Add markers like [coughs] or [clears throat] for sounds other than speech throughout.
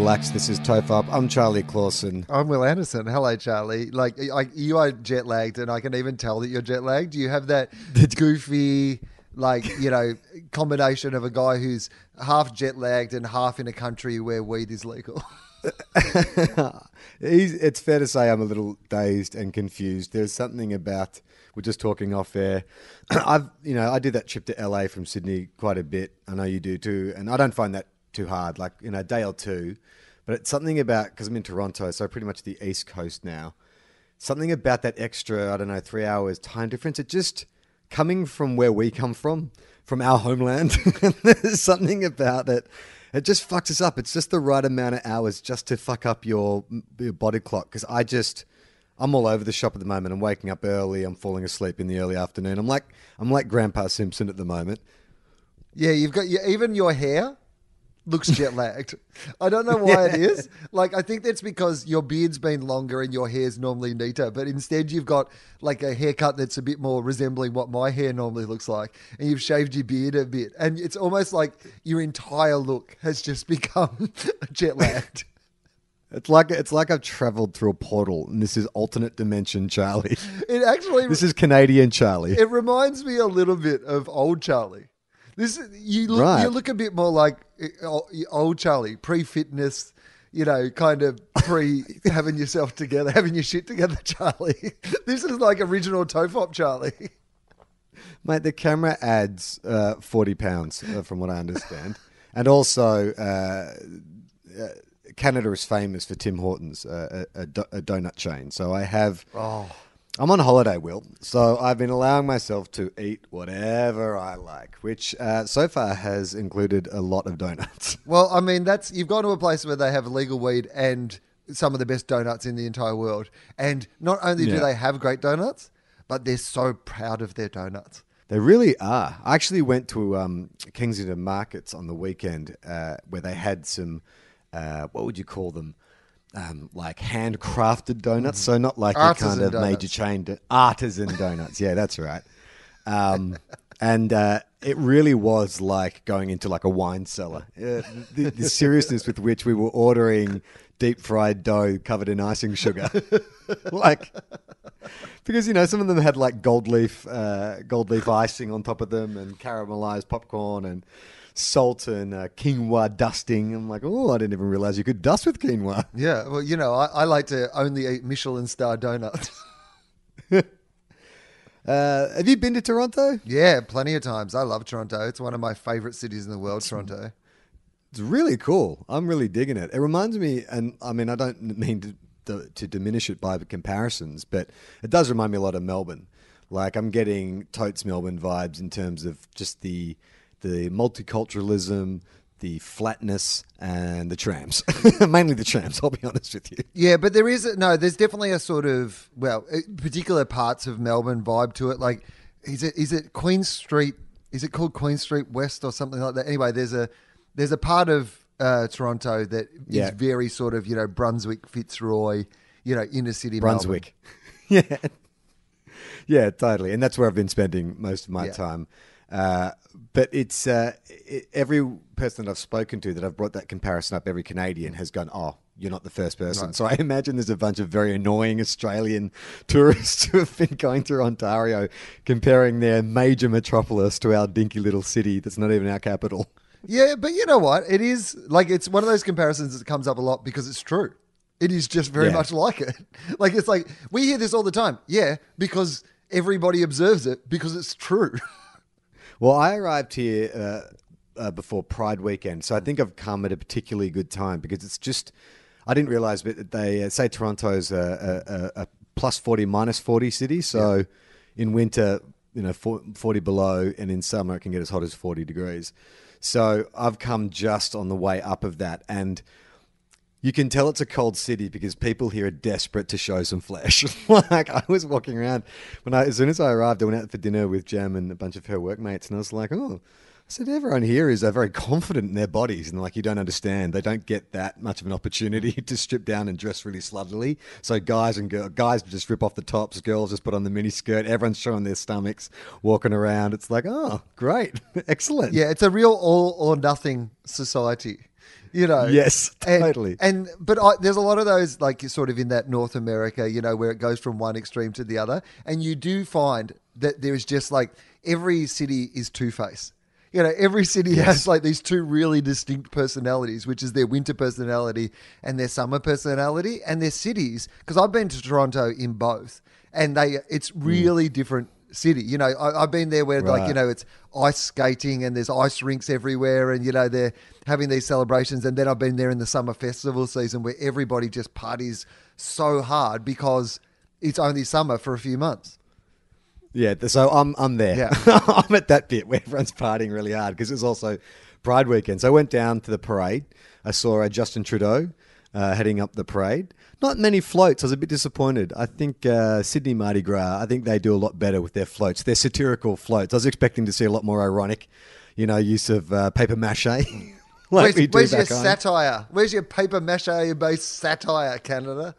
Relax. This is Tofop. I'm Charlie Clausen. I'm Wil Anderson. Hello, Charlie. Like, I, you are jet lagged, and I can even tell that you're jet lagged. You have that [laughs] goofy, like, you know, combination of a guy who's half jet lagged and half in a country where weed is legal. [laughs] It's fair to say I'm a little dazed and confused. There's something about we're just talking off air. [clears throat] I've you know I did that trip to LA from Sydney quite a bit. I know you do too, and I don't find that too hard. Like you know, a day or two. But it's something about because I'm in Toronto, so pretty much the East Coast now. Something about that extra, I don't know, three hours time difference. It just coming from where we come from, from our homeland. [laughs] there's something about it. It just fucks us up. It's just the right amount of hours just to fuck up your, your body clock. Because I just, I'm all over the shop at the moment. I'm waking up early. I'm falling asleep in the early afternoon. I'm like, I'm like Grandpa Simpson at the moment. yeah, you've got your, even your hair looks jet lagged. I don't know [laughs] why it is. Like, I think that's because your beard's been longer and your hair's normally neater, but instead you've got like a haircut that's a bit more resembling what my hair normally looks like, and you've shaved your beard a bit, and it's almost like your entire look has just [laughs] become jet lagged. [laughs] It's like it's like I've traveled through a portal, and this is alternate dimension Charlie. It actually This is Canadian Charlie. It reminds me a little bit of old Charlie. This you look Right. you look a bit more like uh, old Charlie, pre-fitness, you know, kind of pre [laughs] having yourself together, having your shit together, [laughs] Charlie. This is like original Tofop Charlie. Mate, the camera adds uh, 40 pounds, uh, from what I understand. [laughs] and also, uh, uh, Canada is famous for Tim Hortons, uh, a, a donut chain. So I have. Oh. I'm on holiday, Wil. So I've been allowing myself to eat whatever I like, which uh, so far has included a lot of donuts. [laughs] Well, I mean, that's you've gone to a place where they have legal weed and some of the best donuts in the entire world. And not only do Yeah. they have great donuts, but they're so proud of their donuts. They really are. I actually went to um, Kensington Markets on the weekend uh, where they had some, uh, what would you call them? Um, like handcrafted donuts. So not like your kind Artisan of major chain do- artisan donuts. Yeah, that's right. Um, [laughs] and uh, it really was like going into like a wine cellar. Uh, the, the seriousness with which we were ordering deep fried dough covered in icing sugar, [laughs] like because you know some of them had like gold leaf, uh, gold leaf icing on top of them, and caramelized popcorn and salt and uh, quinoa dusting. I'm like, oh, I didn't even realize you could dust with quinoa. [laughs] Yeah, well, you know, I, I like to only eat Michelin star donuts. [laughs] Uh, have you been to Toronto? Yeah, plenty of times. I love Toronto. It's one of my favorite cities in the world, Toronto. It's really cool. I'm really digging it. It reminds me, and I mean, I don't mean to, to, to diminish it by the comparisons, but it does remind me a lot of Melbourne. Like I'm getting totes Melbourne vibes in terms of just the the multiculturalism, the flatness, and the trams. [laughs] Mainly the trams. I'll be honest with you. Yeah, but there is a, no. There's definitely a sort of well, uh, particular parts of Melbourne vibe to it. Like, is it is it Queen Street? Is it called Queen Street West or something like that? Anyway, there's a there's a part of uh, Toronto that is Yeah. very sort of you know Brunswick, Fitzroy, you know inner city Brunswick. [laughs] yeah. Yeah, totally. And that's where I've been spending most of my Yeah. time. Uh, but it's uh, it, every person that I've spoken to that I've brought that comparison up, every Canadian has gone, oh, you're not the first person. So I imagine there's a bunch of very annoying Australian [laughs] tourists who have been going through Ontario comparing their major metropolis to our dinky little city that's not even our capital. Yeah, but you know what? It is like it's one of those comparisons that comes up a lot because it's true. It is just very Yeah. much like it. [laughs] Like it's like we hear this all the time. Yeah, because everybody observes it because it's true. [laughs] Well, I arrived here uh, uh, before Pride weekend, so I think I've come at a particularly good time because it's just. I didn't realize, but they uh, say Toronto's a, a, a, a plus 40, minus 40 city. So in winter, you know, 40 below, and in summer, it can get as hot as 40 degrees. So I've come just on the way up of that. And you can tell it's a cold city because people here are desperate to show some flesh. [laughs] like I was walking around when I, as soon as I arrived, I went out for dinner with Jem and a bunch of her workmates, and I was like, oh. I said, everyone here is uh, very confident in their bodies, and like you don't understand, they don't get that much of an opportunity [laughs] to strip down and dress really sluttily. So guys and girls, guys just rip off the tops, girls just put on the mini skirt. Everyone's showing their stomachs, walking around. It's like, oh, great, [laughs] excellent. yeah, it's a real all or nothing society. You know. Yes, And- totally. And but I, there's a lot of those like sort of in that North America, you know, where it goes from one extreme to the other, and you do find that there is just like every city is two face. You know, every city has like these two really distinct personalities, which is their winter personality and their summer personality, and their cities. Because I've been to Toronto in both, and they it's mm. really different city. You know, I, I've been there where like you know it's ice skating and there's ice rinks everywhere, and you know they're having these celebrations. And then I've been there in the summer festival season where everybody just parties so hard because it's only summer for a few months. Yeah, so I'm I'm there. Yeah. [laughs] I'm at that bit where everyone's partying really hard because it's also Pride weekend. So I went down to the parade. I saw uh, Justin Trudeau uh, heading up the parade. Not many floats. I was a bit disappointed. I think uh, Sydney Mardi Gras. I think they do a lot better with their floats. They're satirical floats. I was expecting to see a lot more ironic, you know, use of uh, paper mache. [laughs] like where's where's your home. satire? Where's your paper mache based satire, Canada?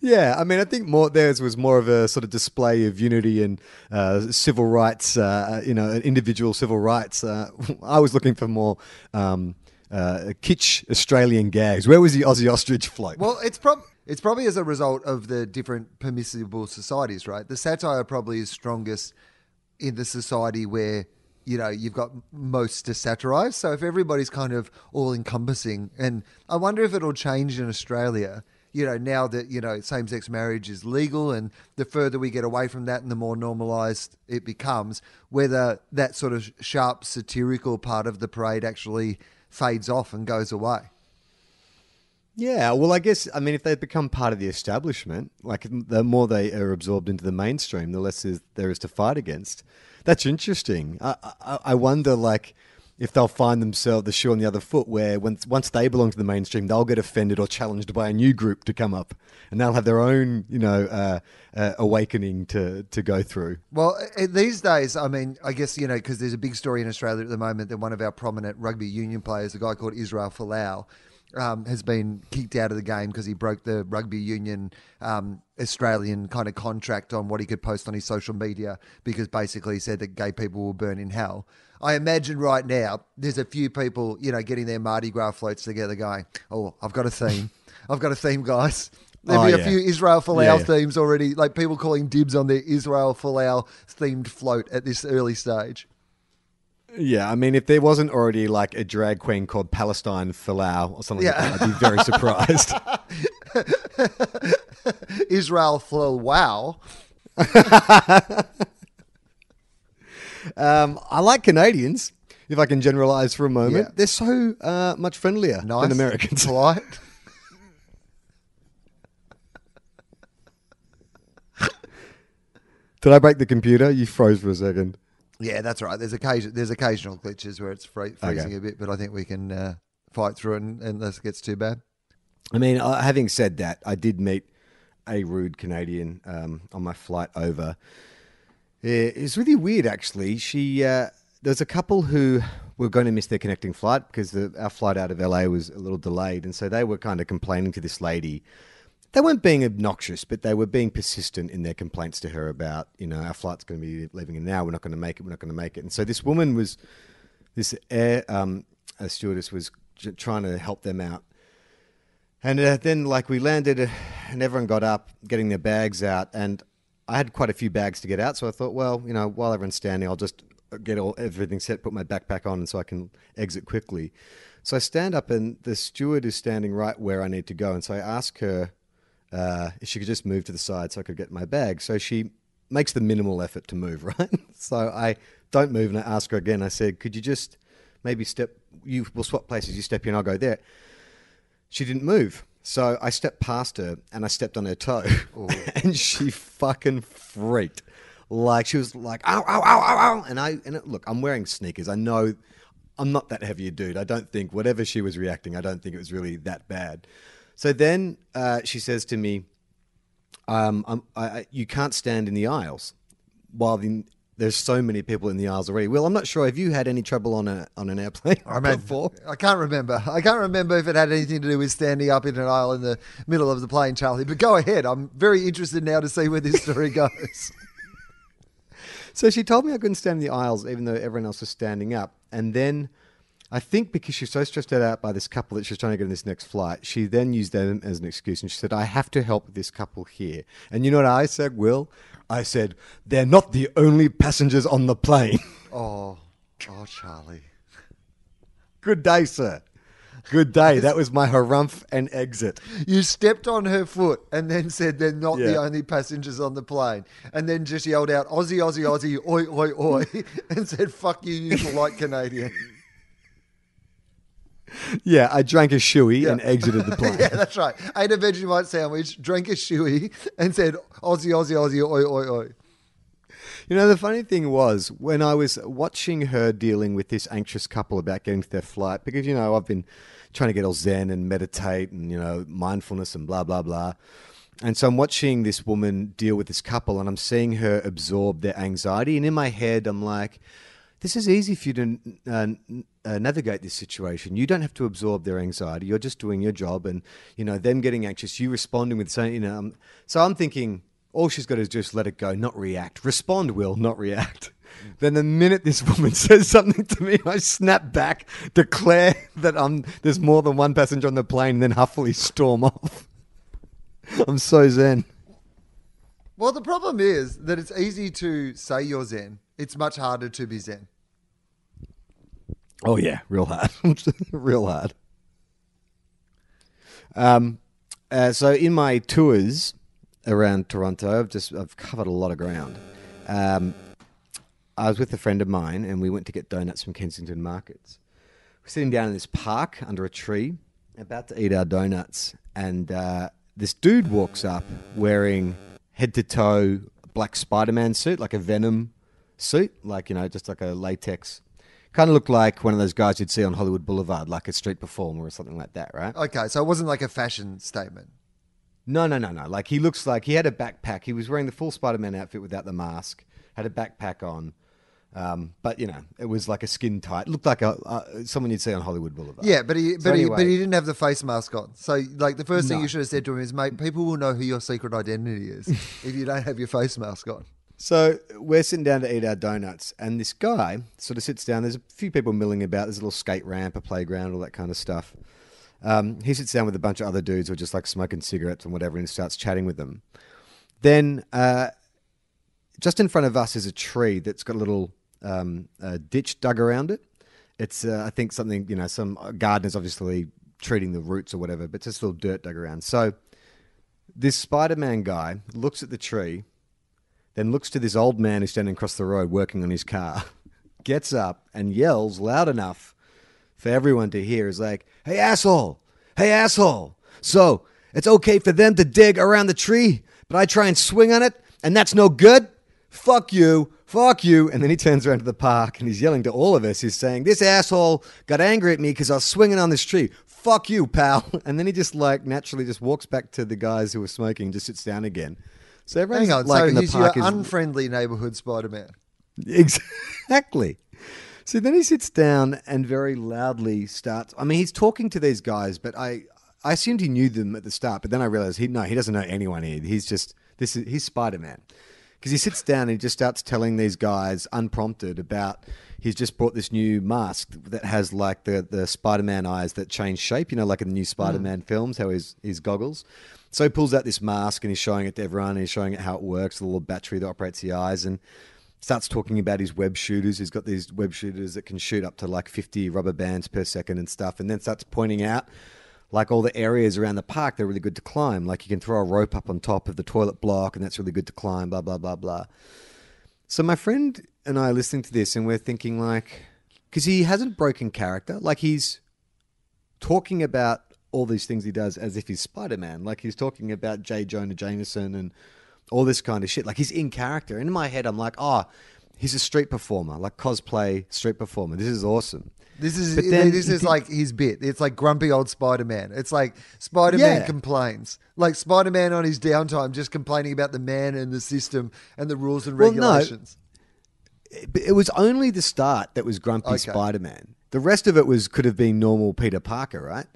Yeah, I mean, I think more theirs was more of a sort of display of unity and uh, civil rights, uh, you know, individual civil rights. Uh, [laughs] I was looking for more um, uh, kitsch Australian gags. Where was the Aussie ostrich float? Well, it's prob it's probably as a result of the different permissible societies, right? The satire probably is strongest in the society where you know you've got most to satirize. So if everybody's kind of all encompassing, and I wonder if it'll change in Australia. You know, now that you know same-sex marriage is legal, and the further we get away from that, and the more normalised it becomes, whether that sort of sharp satirical part of the parade actually fades off and goes away. Yeah, well, I guess I mean if they become part of the establishment, like the more they are absorbed into the mainstream, the less is, there is to fight against. That's interesting. I, I, I wonder, like, if they'll find themselves the shoe on the other foot, where once once they belong to the mainstream, they'll get offended or challenged by a new group to come up, and they'll have their own, you know, uh, uh, awakening to to go through. Well, these days, I mean, I guess, you know, because there's a big story in Australia at the moment that one of our prominent rugby union players, a guy called Israel Folau, um, has been kicked out of the game because he broke the rugby union um, Australian kind of contract on what he could post on his social media because basically he said that gay people will burn in hell. I imagine right now there's a few people, you know, getting their Mardi Gras floats together going, oh, I've got a theme. I've got a theme, guys. There'll Oh, be a yeah. few Israel Folau Yeah, yeah. themes already, like people calling dibs on their Israel Folau themed float at this early stage. Yeah, I mean, if there wasn't already like a drag queen called Palestine Folau or something Yeah. like that, I'd be very [laughs] surprised. Israel Folau. [laughs] Um, I like Canadians, if I can generalize for a moment. Yeah. They're so uh, much friendlier Nice. than Americans. [laughs] Polite. Did I break the computer? You froze for a second. Yeah, that's right. There's occasion there's occasional glitches where it's free, freezing a bit, but I think we can uh, fight through it unless it gets too bad. I mean, uh, having said that, I did meet a rude Canadian um, on my flight over. Yeah, It was really weird, actually. She uh, there's a couple who were going to miss their connecting flight because the, our flight out of LA was a little delayed, and so they were kind of complaining to this lady. They weren't being obnoxious, but they were being persistent in their complaints to her about, you know, our flight's going to be leaving in an hour. We're not going to make it. We're not going to make it. And so this woman was, this air um, stewardess was trying to help them out. And uh, then, like, we landed, uh, and everyone got up, getting their bags out, and I had quite a few bags to get out. So I thought, well, you know, while everyone's standing, I'll just get all everything set, put my backpack on, and so I can exit quickly. So I stand up, and the steward is standing right where I need to go, and so I ask her uh, if she could just move to the side so I could get my bag. So she makes the minimal effort to move, [laughs] right? so I don't move, and I ask her again. I said, "Could you just maybe step? You will swap places. You step in, I'll go there." She didn't move. So I stepped past her and I stepped on her toe, [laughs] and she fucking freaked. Like she was like, "Ow, ow, ow, ow, ow!" And I and it, look, I'm wearing sneakers. I know I'm not that heavy a dude. I don't think whatever she was reacting, I don't think it was really that bad. So then uh, she says to me, um, I, "You can't stand in the aisles." While the, there's so many people in the aisles already. Well, I'm not sure. Have you had any trouble on a on an airplane I mean, before? I can't remember. I can't remember if it had anything to do with standing up in an aisle in the middle of the plane, Charlie. But go ahead. I'm very interested now to see where this story goes. [laughs] So she told me I couldn't stand in the aisles, even though everyone else was standing up. And then I think because she was so stressed out by this couple that she was trying to get on this next flight, she then used them as an excuse and she said, I have to help this couple here. And you know what I said, Wil? I said, they're not the only passengers on the plane. [laughs] oh, oh, Charlie. Good day, sir. Good day. That was my harumph and exit. You stepped on her foot and then said they're not the only passengers on the plane. And then just yelled out, Aussie, Aussie, Aussie, oi, oi, oi, [laughs] and said, fuck you, you [laughs] polite Canadian. [laughs] Yeah, I drank a shoey and exited the [laughs] plane. yeah, that's right. Ate a Vegemite sandwich, drank a shoey, and said, Aussie, Aussie, Aussie, oi, oi, oi. You know, the funny thing was when I was watching her dealing with this anxious couple about getting to their flight, because, you know, I've been trying to get all zen and meditate and, you know, mindfulness and blah, blah, blah. And so I'm watching this woman deal with this couple and I'm seeing her absorb their anxiety. And in my head, I'm like, this is easy for you to uh, uh, navigate this situation. You don't have to absorb their anxiety. You're just doing your job, and you know them getting anxious. You responding with saying, you know. Um, so I'm thinking all she's got to do is just let it go, not react. Respond, will not react. [laughs] Then the minute this woman [laughs] says something to me, I snap back, declare [laughs] that I'm there's more than one passenger on the plane, and then huffily storm off. I'm so zen. Well, the problem is that it's easy to say you're Zen. It's much harder to be Zen. Oh yeah, real hard, [laughs] real hard. Um, uh, so in my tours around Toronto, I've just I've covered a lot of ground. Um, I was with a friend of mine, and we went to get donuts from Kensington Markets. We're sitting down in this park under a tree, about to eat our donuts, and uh, this dude walks up wearing head to toe black Spider Man suit, like a Venom suit, like you know, just like a latex. Kind of looked like one of those guys you'd see on Hollywood Boulevard, like a street performer or something like that, right? Okay, so it wasn't like a fashion statement. No, no, no, no. Like he looks like he had a backpack. He was wearing the full Spider-Man outfit without the mask. Had a backpack on, um, but you know, it was like a skin tight. Looked like a uh, someone you'd see on Hollywood Boulevard. Yeah, but he, but So he, but he didn't have the face mask on. So, like, the first thing No. you should have said to him is, "Mate, people will know who your secret identity is [laughs] if you don't have your face mask on." So we're sitting down to eat our donuts, and this guy sort of sits down. There's a few people milling about. There's a little skate ramp, a playground, all that kind of stuff. Um, he sits down with a bunch of other dudes who are just like smoking cigarettes and whatever, and starts chatting with them. Then, uh, just in front of us is a tree that's got a little um, uh, ditch dug around it. It's, uh, I think, something you know, some gardeners obviously treating the roots or whatever, but just a little dirt dug around. So, this Spider-Man guy looks at the tree then looks to this old man who's standing across the road working on his car, [laughs] gets up and yells loud enough for everyone to hear. Is like, "Hey asshole! Hey asshole! So it's okay for them to dig around the tree, but I try and swing on it, and that's no good. Fuck you! Fuck you!" And then he turns around to the park and he's yelling to all of us. He's saying, "This asshole got angry at me because I was swinging on this tree." Fuck you, pal. [laughs] And then he just like naturally just walks back to the guys who were smoking, just sits down again. So everyone's Hang on, like so in the he's your park is unfriendly neighborhood Spider-Man. Exactly. So then he sits down and very loudly starts. I mean, he's talking to these guys, but I I assumed he knew them at the start, but then I realized he no, he doesn't know anyone here. He's just this is he's Spider Man because he sits down and he just starts telling these guys unprompted about he's just brought this new mask that has like the the Spider Man eyes that change shape. You know, like in the new Spider Man mm. films, how his his goggles. So he pulls out this mask and he's showing it to everyone. And he's showing it how it works, the little battery that operates the eyes and starts talking about his web shooters. He's got these web shooters that can shoot up to like 50 rubber bands per second and stuff. And then starts pointing out like all the areas around the park that are really good to climb. Like you can throw a rope up on top of the toilet block and that's really good to climb, blah, blah, blah, blah. So my friend and I are listening to this and we're thinking like, because he hasn't broken character. Like he's talking about all these things he does as if he's Spider Man. Like he's talking about J. Jonah Jameson and all this kind of shit. Like he's in character. And in my head, I'm like, oh, he's a street performer, like cosplay street performer. This is awesome. This is But then this is did- like his bit. It's like grumpy old Spider Man. It's like Spider Man Yeah. complains, like Spider Man on his downtime, just complaining about the man and the system and the rules and Well, no. regulations. It, it was only the start that was grumpy Okay. Spider Man. The rest of it was could have been normal Peter Parker, right?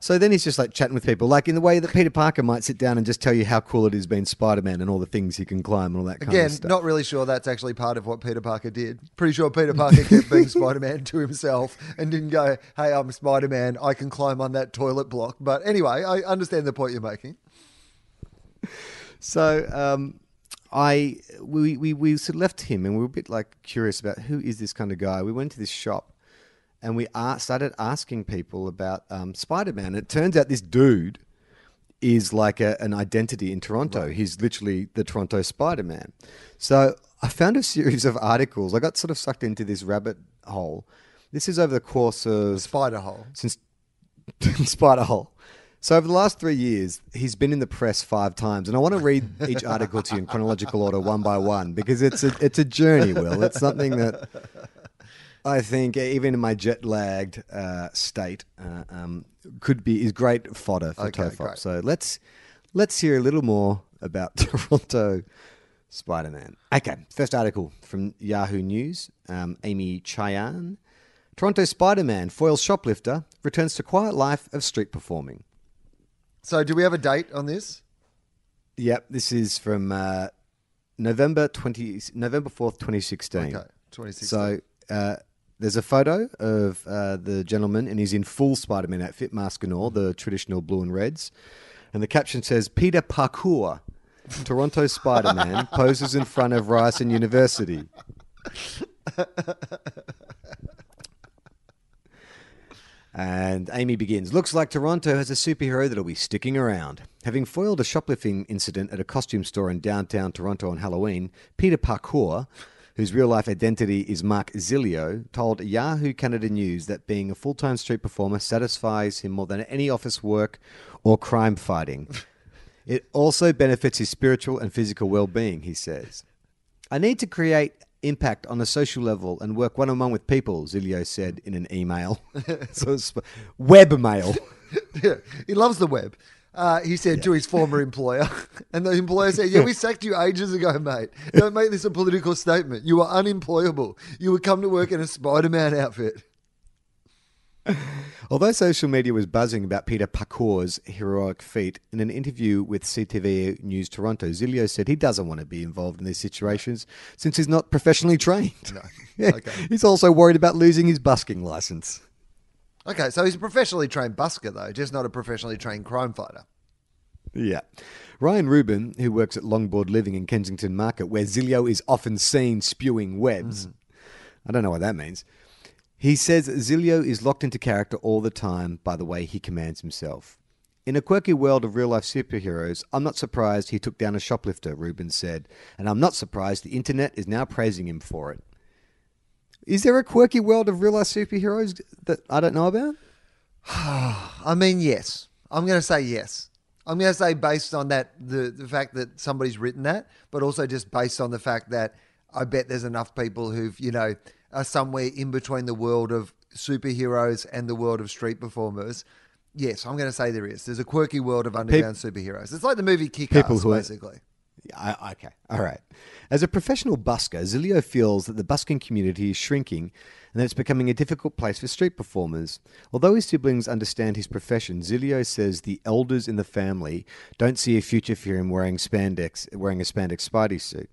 So then he's just like chatting with people, like in the way that Peter Parker might sit down and just tell you how cool it is being Spider Man and all the things he can climb and all that kind Again, of stuff. not really sure that's actually part of what Peter Parker did. Pretty sure Peter Parker kept being [laughs] Spider Man to himself and didn't go, "Hey, I'm Spider Man. I can climb on that toilet block." But anyway, I understand the point you're making. So um, I we, we we sort of left him and we were a bit like curious about who is this kind of guy. We went to this shop and we started asking people about um, Spider Man. It turns out this dude is like a, an identity in Toronto. He's literally the Toronto Spider Man. So I found a [laughs] series of articles. I got sort of sucked into this rabbit hole. This is over the course of Spider Hole. since [laughs] Spider Hole. So over the last three years, he's been in the press five times, and I want to read each article to you in chronological order, one by one, because it's a it's a journey. Wil it's something that I think even in my jet lagged uh, state uh, um, could be is great fodder for Okay, Tofop. great. So let's let's hear a little more about [laughs] Toronto Spider Man. Okay, first article from Yahoo News. Um, Amy Chayan, Toronto Spider Man foils shoplifter, returns to quiet life of street performing. So, do we have a date on this? Yep, this is from uh, November twenty November fourth, twenty sixteen. Okay, 2016. So uh, there's a photo of uh, the gentleman, and he's in full Spider-Man outfit, mask and all, the traditional blue and reds. And the caption says, "Peter Parkour, Toronto Spider-Man [laughs] poses in front of Ryerson University." And Amy begins. Looks like Toronto has a superhero that'll be sticking around. Having foiled a shoplifting incident at a costume store in downtown Toronto on Halloween, Peter Parkour, whose real life identity is Mark Zilio, told Yahoo Canada News that being a full time street performer satisfies him more than any office work or crime fighting. [laughs] It also benefits his spiritual and physical well being, he says. I need to create impact on a social level and work one on one with people, Zilio said in an email. [laughs] [laughs] so it's web mail. Yeah, he loves the web. Uh, he said to his former employer, [laughs] and the employer said, "Yeah, we [laughs] sacked you ages ago, mate. Don't make this a political statement. You are unemployable. You would come to work in a Spider-Man outfit." [laughs] Although social media was buzzing about Peter Parkour's heroic feat, in an interview with CTV News Toronto, Zilio said he doesn't want to be involved in these situations since he's not professionally trained. No. Okay. He's also worried about losing his busking license. Okay, so he's a professionally trained busker, though, just not a professionally trained crime fighter. Yeah. Ryan Rubin, who works at Longboard Living in Kensington Market, where Zilio is often seen spewing webs. Mm. I don't know what that means. He says Zilio is locked into character all the time by the way he commands himself. In a quirky world of real life superheroes, I'm not surprised he took down a shoplifter, Rubin said, and I'm not surprised the internet is now praising him for it. Is there a quirky world of real life superheroes that I don't know about? [sighs] I mean, yes. I'm going to say yes. I'm going to say based on that the the fact that somebody's written that, but also just based on the fact that I bet there's enough people who've you know are somewhere in between the world of superheroes and the world of street performers. Yes, I'm going to say there is. There's a quirky world of underground superheroes. It's like the movie Kick-Ass, basically. I, okay, all right. As a professional busker, Zilio feels that the busking community is shrinking and that it's becoming a difficult place for street performers. Although his siblings understand his profession, Zilio says the elders in the family don't see a future for him wearing spandex, wearing a spandex Spidey suit.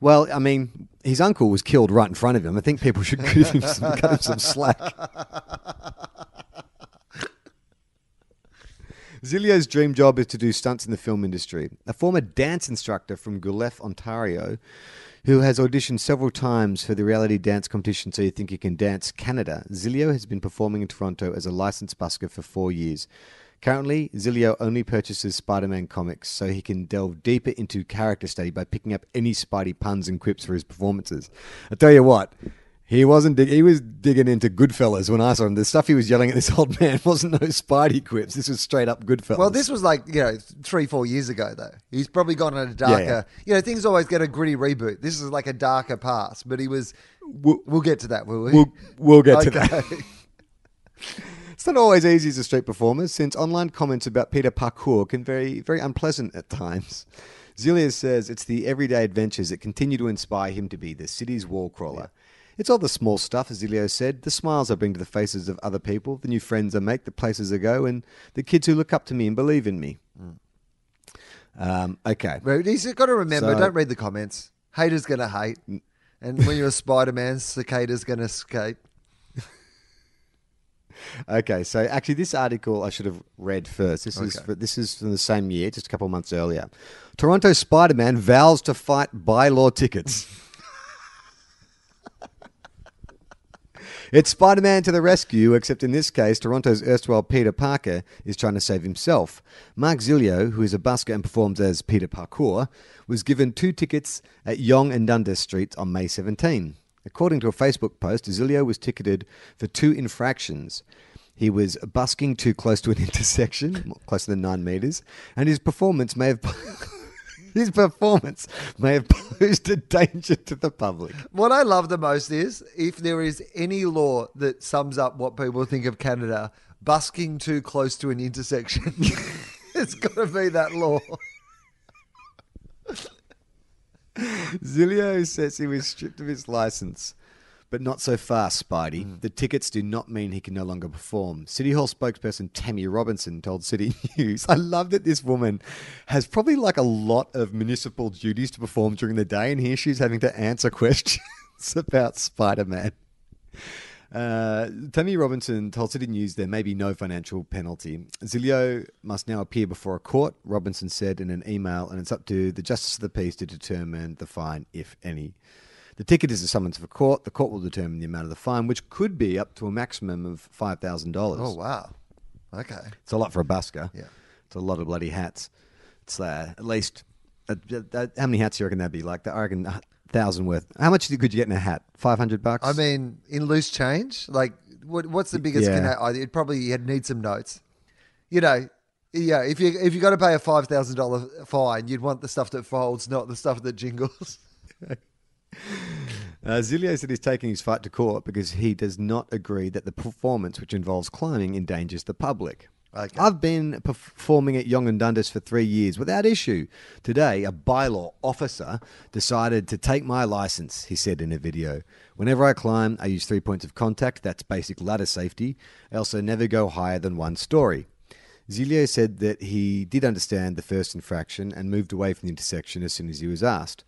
Well, I mean, his uncle was killed right in front of him. I think people should [laughs] give him some, cut him some slack. [laughs] Zilio's dream job is to do stunts in the film industry. A former dance instructor from Guelph, Ontario, who has auditioned several times for the reality dance competition So You Think You Can Dance Canada, Zilio has been performing in Toronto as a licensed busker for four years. Currently, Zilio only purchases Spider Man comics so he can delve deeper into character study by picking up any Spidey puns and quips for his performances. I tell you what, he wasn't. Dig- he was digging into Goodfellas when I saw him. The stuff he was yelling at this [laughs] old man wasn't no Spidey quips. This was straight up Goodfellas. Well, this was like you know three, four years ago though. He's probably gone on a darker. yeah. You know, things always get a gritty reboot. This is like a darker past, but he was. We'll- We'll get to that, will we? We'll, we'll get to that. [laughs] [laughs] It's not always easy as a street performer, since online comments about Peter Parkour can very, very unpleasant at times. Zilius says it's the everyday adventures that continue to inspire him to be the city's wall crawler. It's all the small stuff, as Zilio said, the smiles I bring to the faces of other people, the new friends I make, the places I go, and the kids who look up to me and believe in me. Um, okay. He's got to remember: So- don't read the comments. Haters gonna hate, and when you're a Spider Man, cicada's gonna escape. [laughs] Okay, so actually, this article I should have read first. This is for, this is from the same year, just a couple of months earlier. Toronto Spider Man vows to fight bylaw tickets. [laughs] it's Spider Man to the rescue, except in this case, Toronto's erstwhile Peter Parker is trying to save himself. Mark Zilio, who is a busker and performs as Peter Parkour, was given two tickets at Yonge and Dundas Streets on May 17. According to a Facebook post, Zilio was ticketed for two infractions. He was busking too close to an [laughs] intersection, closer than nine meters, and his performance may have [laughs] [laughs] his performance may have [laughs] posed a danger to the public. What I love the most is if there is any law that sums up what people think of Canada, busking too close to an intersection. [laughs] it's got to be that law. [laughs] Zilio says he was stripped of his license. But not so fast, Spidey. Hmm. The tickets do not mean he can no longer perform. City Hall spokesperson Tammy Robinson told City [laughs] News, I love that this woman has probably like a lot of municipal duties to perform during the day, and here she's having to answer [laughs] questions about Spider Man. Uh, Tammy Robinson told City News there may be no financial penalty. Zilio must now appear before a court, Robinson said in an email, and it's up to the Justice of the Peace to determine the fine, if any. The ticket is a summons for court. The court will determine the amount of the fine, which could be up to a maximum of $5,000. Oh, wow. Okay. It's a lot for a busker. Yeah. It's a lot of bloody hats. It's uh, at least, uh, uh, how many hats do you reckon that'd be? Like, I reckon a thousand worth. How much could you get in a hat? 500 bucks? I mean, in loose change, like, what, what's the biggest? Yeah. Cana- I'd probably you'd need some notes. You know, yeah. If you if you got to pay a five thousand dollar fine, you'd want the stuff that folds, not the stuff that jingles. [laughs] Uh, Zilio said he's taking his fight to court because he does not agree that the performance, which involves climbing, endangers the public. Okay. I've been performing at Yonge and Dundas for three years without issue. Today, a bylaw officer decided to take my license, he said in a video. Whenever I climb, I use three points of contact. That's basic ladder safety. I also never go higher than one story. Zilio said that he did understand the first infraction and moved away from the intersection as soon as he was asked.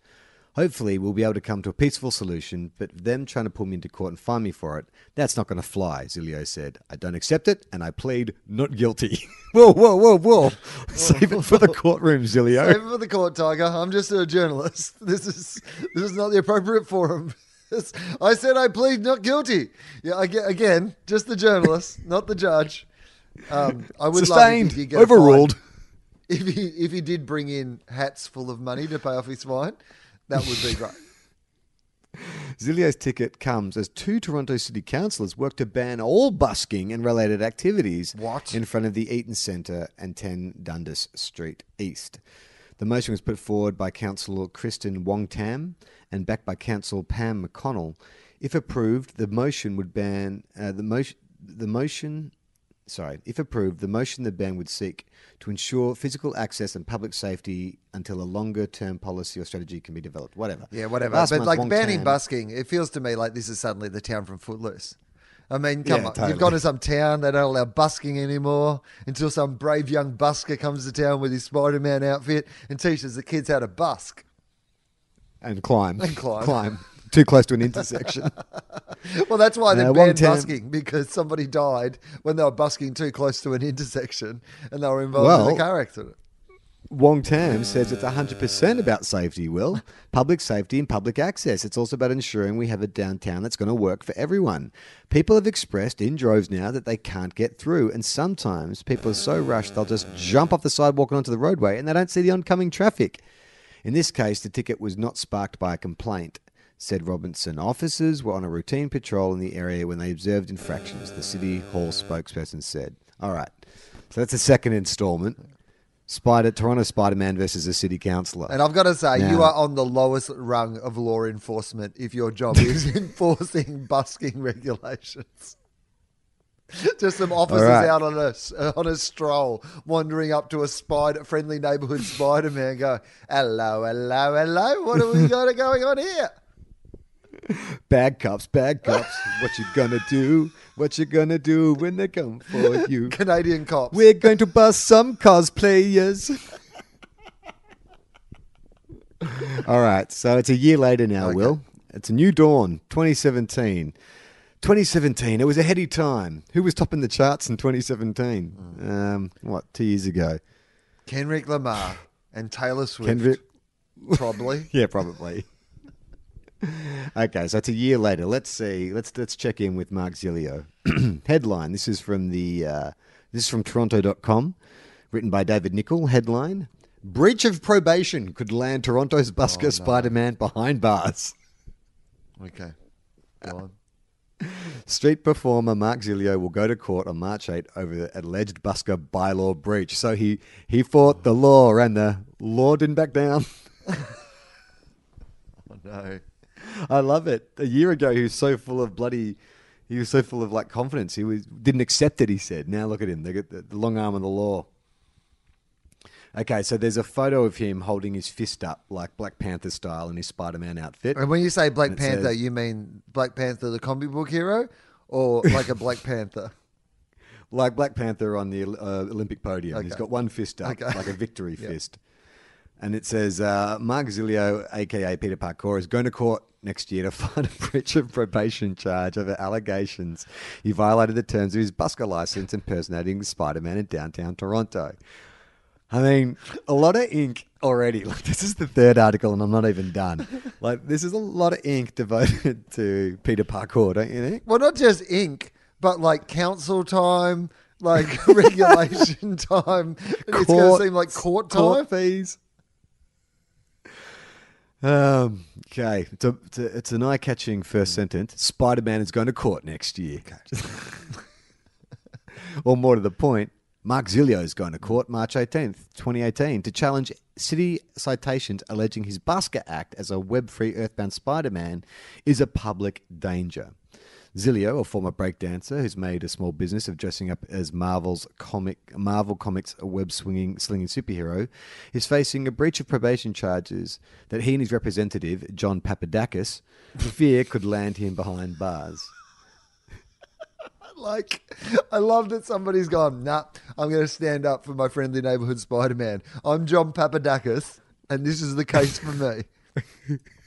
Hopefully, we'll be able to come to a peaceful solution, but them trying to pull me into court and fine me for it, that's not going to fly, Zilio said. I don't accept it, and I plead not guilty. [laughs] whoa, whoa, whoa, whoa. Save it for the courtroom, Zilio. Save it for the court, Tiger. I'm just a journalist. [laughs] This is this is not the appropriate forum. [laughs] I said I plead not guilty. Yeah, aga- again, just the journalist, not the judge. Um, I would Sustained, love if get overruled. If he if he did bring in hats full of money to pay off his fine, that would be great. [laughs] Zilio's ticket comes as two Toronto City councillors work to ban all busking and related activities What? in front of the Eaton Centre and 10 Dundas Street East. The motion was put forward by Councillor Kristyn Wong Tam and backed by Councillor Pam McConnell. If approved, the motion would ban uh, the motion. The motion, sorry, if approved, the motion the ban would seek to ensure physical access and public safety until a longer-term policy or strategy can be developed. Whatever. Yeah, whatever. Last but month, like banning Tam- busking, it feels to me like this is suddenly the town from Footloose. I mean, come Yeah, on. totally. You've gone to some town, they don't allow busking anymore until some brave young busker comes to town with his Spider Man outfit and teaches the kids how to busk. and climb And climb. climb too close to an intersection. [laughs] Well, that's why they Uh, banned busking because somebody died when they were busking too close to an intersection and they were involved in Well- a car accident. Wong Tam says it's 100% about safety, Wil. Public safety and public access. It's also about ensuring we have a downtown that's going to work for everyone. People have expressed in droves now that they can't get through, and sometimes people are so rushed they'll just jump off the sidewalk and onto the roadway and they don't see the oncoming traffic. In this case, the ticket was not sparked by a complaint. Said Robinson officers were on a routine patrol in the area when they observed infractions, the City Hall spokesperson said. All right. So that's the second installment. Spider Toronto Spider Man versus a city councillor. And I've got to say, you are on the lowest rung of law enforcement if your job is [laughs] enforcing busking regulations. Just some officers right. out on a on a stroll, wandering up to a spider friendly neighborhood [laughs] Spider Man, go, "Hello, hello, hello. What have we got going on here?" [laughs] Bad cops, bad cops. what you gonna do? What you gonna do when they come for you? [laughs] Canadian cops. We're going to bust some cosplayers. [laughs] All right, so it's a year later now, Okay. Wil. It's a new dawn, 2017. 2017, it was a heady time. Who was topping the charts in 2017? Um, what, two years ago? Kendrick Lamar and Taylor Swift. Kendrick. probably. Yeah, probably. [laughs] okay, so it's a year later. Let's see. Let's let's check in with Mark Zilio. [clears throat] Headline. This is from the uh, this is from Toronto.com, written by David Nickle. Headline: Breach of probation could land Toronto's busker Spider-Man behind bars. Okay. Go on. [laughs] Street performer Mark Zilio will go to court on March 8 over the alleged busker bylaw breach. So he he fought the law, and the law didn't back down. [laughs] Oh, no. I love it. A year ago, he was so full of bloody. He was so full of like confidence. He was didn't accept it. He said, "Now look at him. They got the, the long arm of the law." Okay, so there's a photo of him holding his fist up like Black Panther style in his Spider-Man outfit. And when you say Black Panther, says- you mean Black Panther, the comic book hero, or like a Black Panther? [laughs] like Black Panther on the uh, Olympic podium. He's got one fist up, Okay. like a victory [laughs] fist. And it says, uh, Mark Zilio, aka Peter Parkour, is going to court next year to [laughs] fight a breach of probation charge over allegations he violated the terms of his busker license impersonating Spider Man in downtown Toronto. I mean, a lot of ink already. [laughs] Like, this is the third article, and I'm not even done. [laughs] Like, this is a lot of ink devoted to Peter Parkour, don't you think? Well, not just ink, but like council time, like regulation time. it's going to seem like court time. court fees. Um, okay, it's a, it's a, it's an eye-catching first sentence. Spider-Man is going to court next year. [laughs] or more to the point, Mark Zilio is going to court March 18th, 2018, to challenge city citations alleging his Busker Act as a web-free Earthbound Spider-Man is a public danger. Zilio, a former breakdancer who's made a small business of dressing up as Marvel's comic Marvel Comics web swinging slinging superhero, is facing a breach of probation charges that he and his representative John Papadakis [laughs] fear could land him behind bars. Like, I love that somebody's gone, nah, I'm going to stand up for my friendly neighborhood Spider Man. I'm John Papadakis, and this is the case for me. [laughs]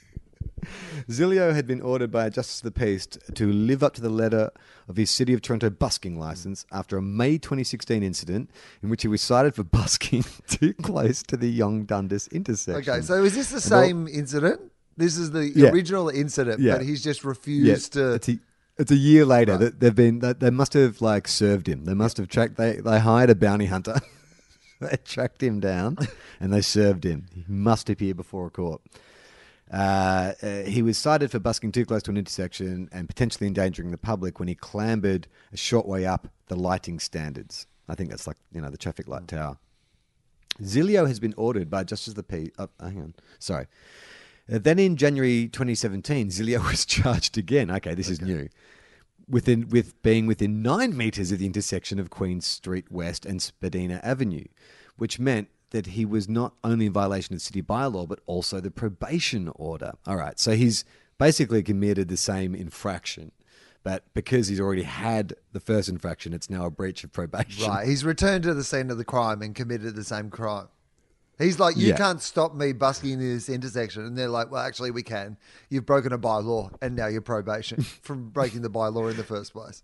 Zilio had been ordered by a Justice of the Peace to live up to the letter of his City of Toronto busking license after a May 2016 incident in which he was cited for [laughs] busking too close to the Yonge Dundas intersection. Okay, so is this the And all- same incident? This is the Yeah. original incident, Yeah. but he's just Yeah, refused to. it's a, it's a year later Right. that they've been that they must have like served him. They must have tracked. They they hired a bounty hunter. [laughs] they tracked him down [laughs] and they served him. He must appear before a court. Uh, uh, he was cited for busking too close to an intersection and potentially endangering the public when he clambered a short way up the lighting standards. I think that's like you know the traffic light tower. Zilio has been ordered by Justice of the Peace. Oh, hang on, sorry. Uh, then in January 2017, Zilio [laughs] was charged again. Okay, this is new. Within with being within nine meters of the intersection of Queen Street West and Spadina Avenue, which meant that he was not only in violation of city bylaw but also the probation order. All right, so he's basically committed the same infraction, but because he's already had the first infraction, it's now a breach of probation. Right, he's returned to the scene of the crime and committed the same crime. He's like, you Yeah. can't stop me busking in this intersection, and they're like, well, actually, we can. You've broken a bylaw, and now you're probation [laughs] from breaking the bylaw in the first place.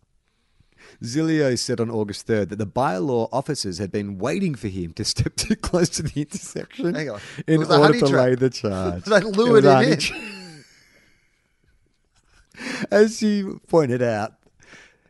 Zilio said on August 3rd that the bylaw officers had been waiting for him to [laughs] step too close to the intersection Hang on. It in was a order honey to trap. lay the [laughs] charge. They lured him in. As you pointed out,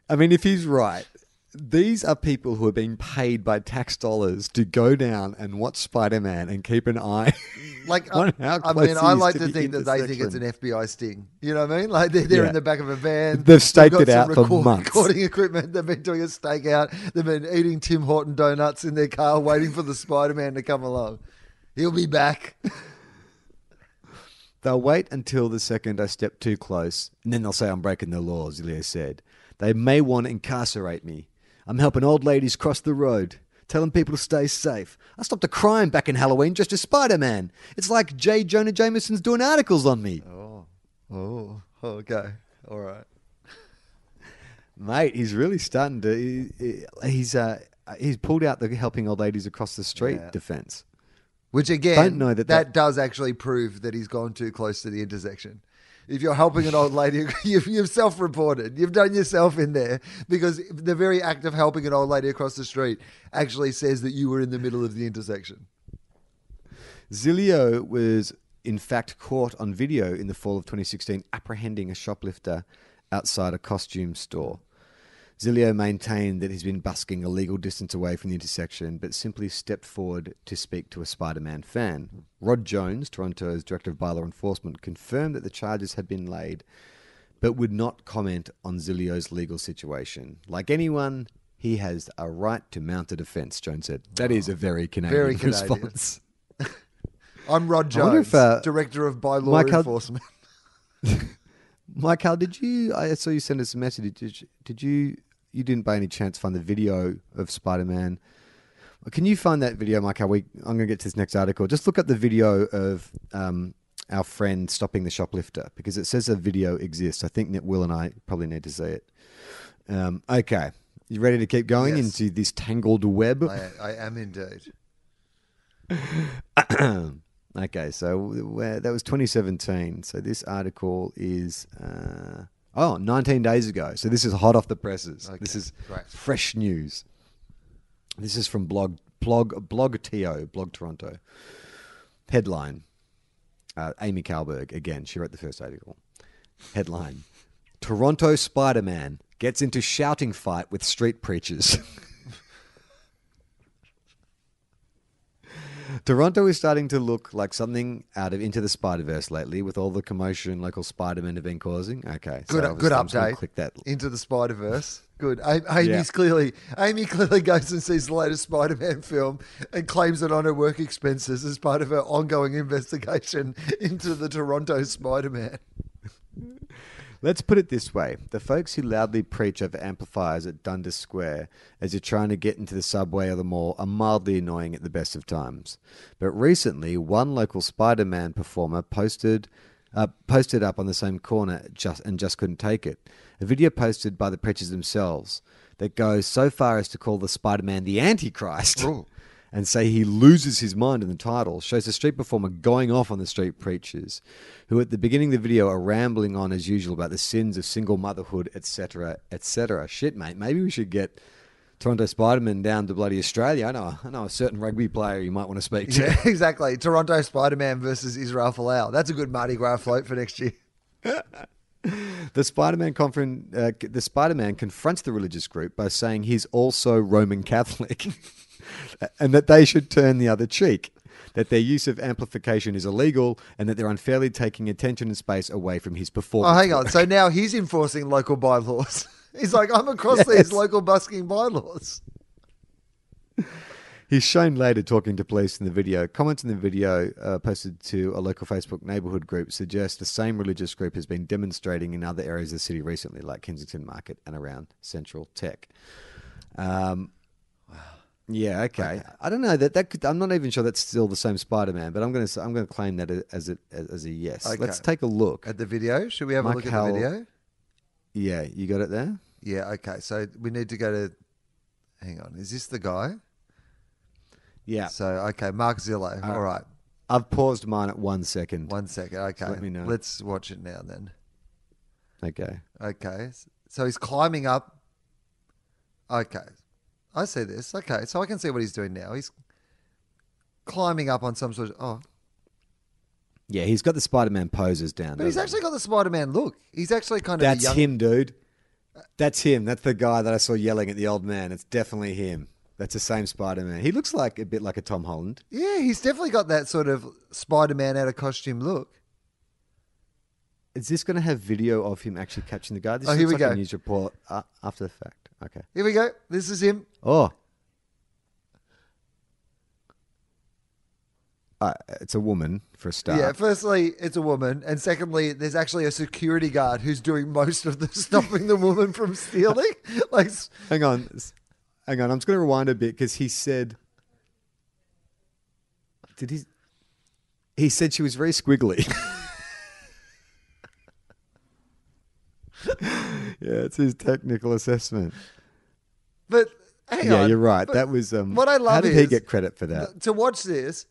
I mean, if he's right, these are people who are being paid by tax dollars to go down and watch Spider Man and keep an eye [laughs] Like, [laughs] I, I mean, I like to to think that they think it's an. FBI sting. You know what I mean? Like they're, they're Yeah. in the back of a van. They've staked got it out for record- months. Recording [laughs] equipment. They've been doing a stakeout. They've been eating Tim Horton donuts in their car, waiting for the Spider Man to come along. He'll be back. They'll wait until the second I step too close, and then they'll say I'm breaking the laws. Zilio said. They may want to incarcerate me. I'm helping old ladies cross the road, telling people to stay safe. I stopped a crime back in Halloween just as Spider Man. It's like J. Jonah Jameson's doing articles on me. Oh, oh, okay, all right. [laughs] Mate, he's really starting to. he- he- He's uh, he's pulled out the helping old ladies across the street Yeah. defense. Which again, Don't know that that that- does actually prove that he's gone too close to the intersection. If you're helping an old lady, [laughs] you've, you've self-reported. You've done yourself in there because the very act of helping an old lady across the street actually says that you were in the middle of the intersection. Zilio was in fact caught on video in the fall of 2016 apprehending a shoplifter outside a costume store. Zilio maintained that he's been busking a legal distance away from the intersection, but simply stepped forward to speak to a Spider Man fan. Rod Jones, Toronto's Director of Bylaw Enforcement, confirmed that the charges had been laid, but would not comment on Zilio's legal situation. Like anyone, he has a right to mount a defense, Jones said. That is a very Canadian, Very Canadian. response. [laughs] I'm Rod Jones, if, uh, Director of Bylaw how- Enforcement. [laughs] Michael, did you? I saw you send us a message. Did you, did you? You didn't by any chance find the video of Spider Man? Can you find that video, Michael? We, I'm going to get to this next article. Just look up the video of um, our friend stopping the shoplifter because it says a video exists. I think that Will and I probably need to see it. Um, okay, you ready to keep going Yes. into this tangled web? I, I am indeed. [coughs] okay, so that was 2017. So this article is uh, oh 19 days ago. So this is hot off the presses. This is great. fresh news. This is from blog blog blog to blog Toronto. Headline: uh, Amy Carlberg again. She wrote the first article. Headline: Toronto Spider Man gets into shouting fight with street preachers. [laughs] Toronto is starting to look like something out of Into the Spider Verse lately, with all the commotion local Spider Men have been causing. Okay, Good, so good update. Click that. into the Spider Verse. Good. Amy's Yeah. clearly Amy clearly goes and sees the latest Spider Man film and claims it on her work expenses as part of her ongoing investigation into the Toronto Spider Man. [laughs] Let's put it this way: the folks who loudly preach over amplifiers at Dundas Square as you're trying to get into the subway or the mall are mildly annoying at the best of times. But recently, one local Spider-Man performer posted uh, posted up on the same corner just and just couldn't take it. A video posted by the preachers themselves that goes so far as to call the Spider-Man the Antichrist. Ooh. And say he loses his mind in the title shows a street performer going off on the street preachers, who at the beginning of the video are rambling on as usual about the sins of single motherhood, etc., etc. Shit, mate, maybe we should get Toronto Spider-Man down to bloody Australia. I know, I know a certain rugby player you might want to speak to. Yeah, [laughs] exactly. Toronto Spider Man versus Israel Folau. That's a good Mardi Gras float for next year. [laughs] The Spider-Man uh, the Spider-Man confronts the religious group by saying he's also Roman Catholic, [laughs] and that they should turn the other cheek. That their use of amplification is illegal, and that they're unfairly taking attention and space away from his performance. Oh, hang on. So now he's enforcing local bylaws. [laughs] He's like, I'm across Yes. these local busking bylaws. He's shown later talking to police in the video. Comments in the video uh, posted to a local Facebook neighborhood group suggest the same religious group has been demonstrating in other areas of the city recently, like Kensington Market and around Central Tech. Um, yeah, okay. I don't know that that could. I'm not even sure that's still the same Spider-Man, but I'm going to I'm going to claim that as a as a yes. Okay. Let's take a look. At the video, should we have Mike a look at the video? Yeah, you got it there. Yeah, okay. So we need to go to. Hang on. Is this the guy? Yeah, So, okay, Mark Zillow. Uh, All right. I've paused mine at one second. One second. Okay. let me know. Let's watch it now then. Okay. Okay. So he's climbing up Okay. I see this. Okay. So I can see what he's doing now. He's climbing up on some sort of. Oh. Yeah, he's got the Spider-Man poses down. There. But he's doesn't he? actually got the Spider Man look. He's actually kind of That's young. him, dude. That's him. That's the guy that I saw yelling at the old man. It's definitely him. That's the same Spider-Man. He looks like a bit like a Tom Holland. Yeah, he's definitely got that sort of Spider Man out of costume look. Is this going to have video of him actually catching the guy? This Oh, here looks we like go. a news report uh, after the fact. Okay. Here we go. This is him. Oh. Uh, it's a woman for a start. Yeah, firstly, it's a woman. And secondly, there's actually a security guard who's doing most of the [laughs] stopping the woman from stealing. [laughs] like, Hang on. Hang on. I'm just going to rewind a bit because he said. Did he? He said she was very squiggly. [laughs] yeah, it's his technical assessment. but hang yeah, on. you're right. But That was. Um, what I love How did he get credit for that? to watch this,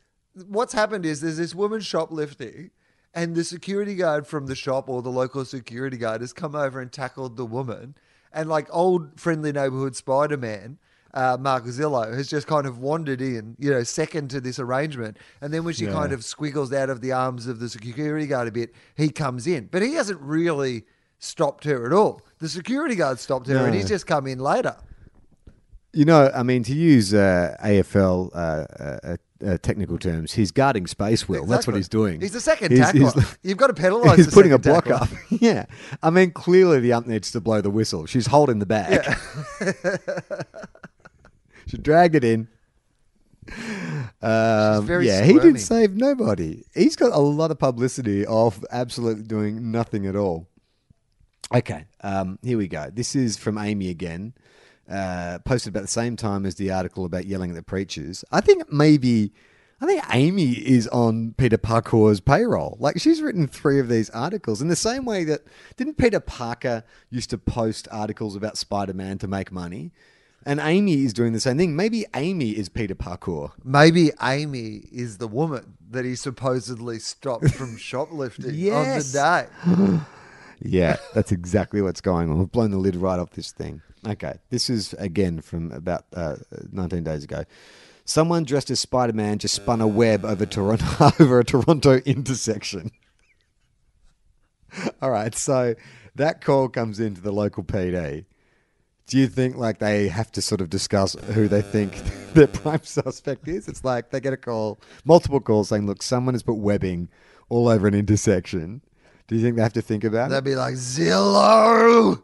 what's happened is there's this woman shoplifting, and the security guard from the shop or the local security guard has come over and tackled the woman. And like old friendly neighborhood Spider Man, uh, Mark Zillow has just kind of wandered in, you know, second to this arrangement. And then when she Yeah. kind of squiggles out of the arms of the security guard a bit, he comes in. But he hasn't really stopped her at all. The security guard stopped her, and he's just come in later. You know, I mean, to use uh, AFL uh, uh, uh, technical terms, he's guarding space. Will that's what he's doing. He's the second He's- tackler. he's- You've got to penalise. [laughs] He's putting a block tackler. up. [laughs] yeah, I mean, clearly the ump needs to blow the whistle. She's holding the bag. [laughs] she dragged it in. Um, very yeah, he didn't save nobody. He's got a lot of publicity of absolutely doing nothing at all. Okay, um, here we go. This is from Amy again, uh, posted about the same time as the article about yelling at the preachers. I think maybe, I think Amy is on Peter Parkour's payroll. Like she's written three of these articles in the same way that didn't Peter Parker used to post articles about Spider Man to make money, and Amy is doing the same thing. Maybe Amy is Peter Parkour. Maybe Amy is the woman that he supposedly stopped from [laughs] shoplifting Yes. on the day. [gasps] [gasps] [gasps] Yeah, that's exactly what's going on. We've blown the lid right off this thing. Okay, this is again from about uh, 19 days ago. Someone dressed as Spider Man just spun a web over Toronto [laughs] over a Toronto intersection. [laughs] All right, so that call comes into the local PD. Do you think like they have to sort of discuss who they think [laughs] their prime suspect is? It's like they get a call, multiple calls saying, "Look, someone has put webbing all over an intersection." Do you think they have to think about it? They'd be like, Zillow!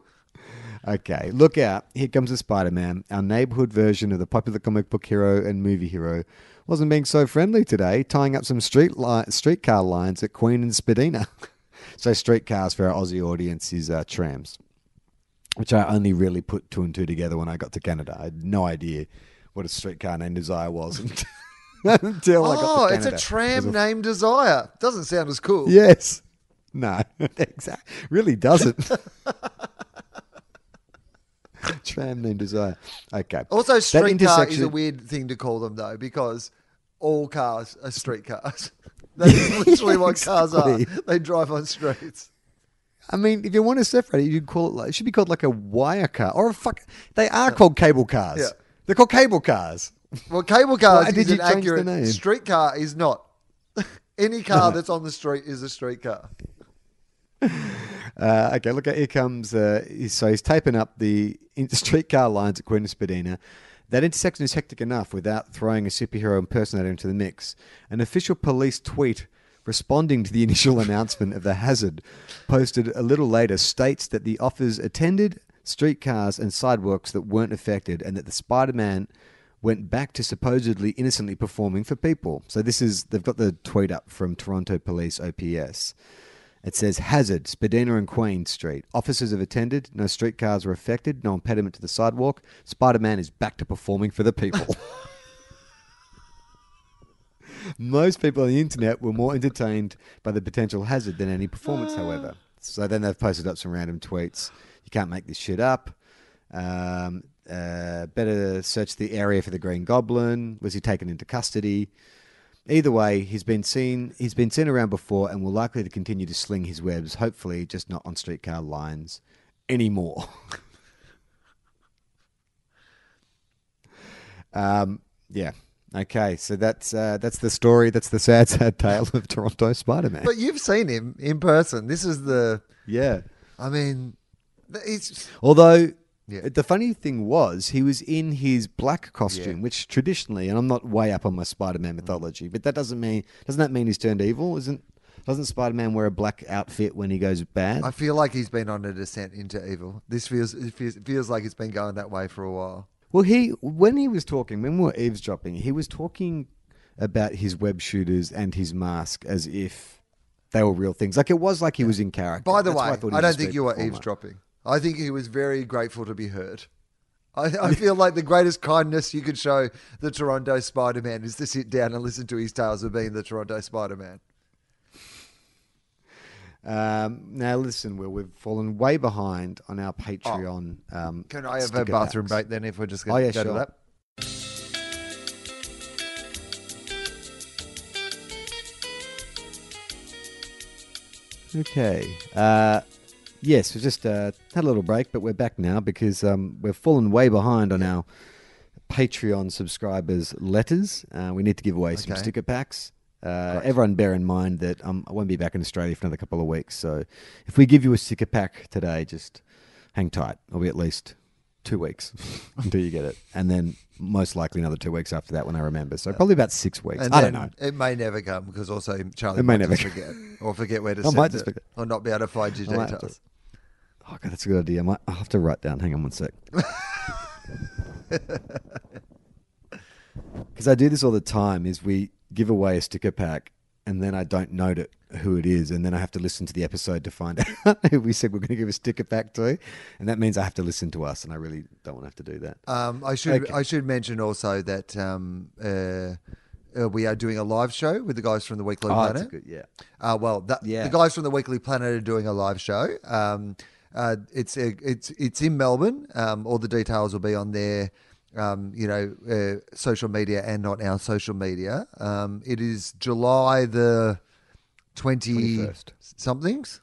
Okay, look out. Here comes the Spider Man. Our neighborhood version of the popular comic book hero and movie hero wasn't being so friendly today, tying up some street li- streetcar lines at Queen and Spadina. [laughs] so, streetcars for our Aussie audience is uh, trams, which I only really put two and two together when I got to Canada. I had no idea what a streetcar named Desire was [laughs] until I got Oh, to it's a tram It was named Desire. Doesn't sound as cool. Yes. No, [laughs] exactly. Really doesn't. [laughs] Tram named Desire. Okay. Also, streetcar is a weird thing to call them, though, because all cars are streetcars. [laughs] That is literally what cars are. They drive on streets. I mean, if you want to separate it, you call it. Like, it should be called like a wire car or a fuck. They are called cable cars. Yeah. They're called cable cars. Well, cable cars is an accurate. name? Streetcar is not. Any car that's on the street is a streetcar. Uh, okay, look, here comes. Uh, so he's taping up the [laughs] streetcar lines at Queen and Spadina. That intersection is hectic enough without throwing a superhero impersonator into the mix. An official police tweet responding to the [laughs] initial announcement of the hazard, posted a little later, states that the offers attended streetcars and sidewalks that weren't affected, and that the Spider-Man went back to supposedly innocently performing for people. So this is they've got the tweet up from Toronto Police OPS. It says Hazard, Spadina and Queen Street. Officers have attended. No streetcars were affected. No impediment to the sidewalk. Spider Man is back to performing for the people. [laughs] Most people on the internet were more entertained by the potential hazard than any performance, however. So then they've posted up some random tweets. You can't make this shit up. Um, uh, better search the area for the Green Goblin. Was he taken into custody? Either way, he's been seen. He's been seen around before, and will likely to continue to sling his webs. Hopefully, just not on streetcar lines anymore. [laughs] Um, yeah. Okay, so that's uh, that's the story. That's the sad, sad tale of Toronto Spider Man. But you've seen him in person. This is the. Yeah. I mean, it's Although Yeah. Uh, the funny thing was, he was in his black costume, Yeah. which traditionally, and I'm not way up on my Spider-Man mm. mythology, but that doesn't mean doesn't that mean he's turned evil? Isn't doesn't Spider-Man wear a black outfit when he goes bad? I feel like he's been on a descent into evil. This feels it feels, it feels like it's been going that way for a while. Well, he when he was talking, when we were eavesdropping, he was talking about his web shooters and his mask as if they were real things. Like it was like he was in character. By the That's way, he I, don't think you were performer. eavesdropping. I think he was very grateful to be heard. I, I feel like the greatest kindness you could show the Toronto Spider Man is to sit down and listen to his tales of being the Toronto Spider Man. Um, now listen, Will, we've fallen way behind on our Patreon. um, Oh. Can I have a bathroom break then if we're just Oh, going to yeah, go to that? Okay. Uh, yes, we just uh, had a little break, but we're back now because um, we've fallen way behind on our Patreon subscribers' letters. Uh, we need to give away some Okay. sticker packs. Uh, everyone, bear in mind that um, I won't be back in Australia for another couple of weeks. So if we give you a sticker pack today, just hang tight. It'll be at least two weeks [laughs] until you get it, and then most likely another two weeks after that when I remember. So probably about six weeks. I don't know. It may never come because also Charlie It may might never just come. forget or forget where to [laughs] I send might just it forget. or not be able to find your I might have details. Oh, God, that's a good idea. I might, I'll have to write down. Hang on one sec. [laughs] Because I do this all the time. Is we give away a sticker pack, and then I don't note it who it is, and then I have to listen to the episode to find [laughs] out who we said we're going to give a sticker pack to, and that means I have to listen to us, and I really don't want to have to do that. Um, I should Okay. I should mention also that um, uh, uh, we are doing a live show with the guys from the Weekly oh, Planet. that's good. Yeah. Uh, well, that, Yeah. the guys from the Weekly Planet are doing a live show. Um, uh, it's uh, it's it's in Melbourne. Um, all the details will be on their, um, you know, uh, social media and on our social media. Um, it is July the twenty 21st. somethings.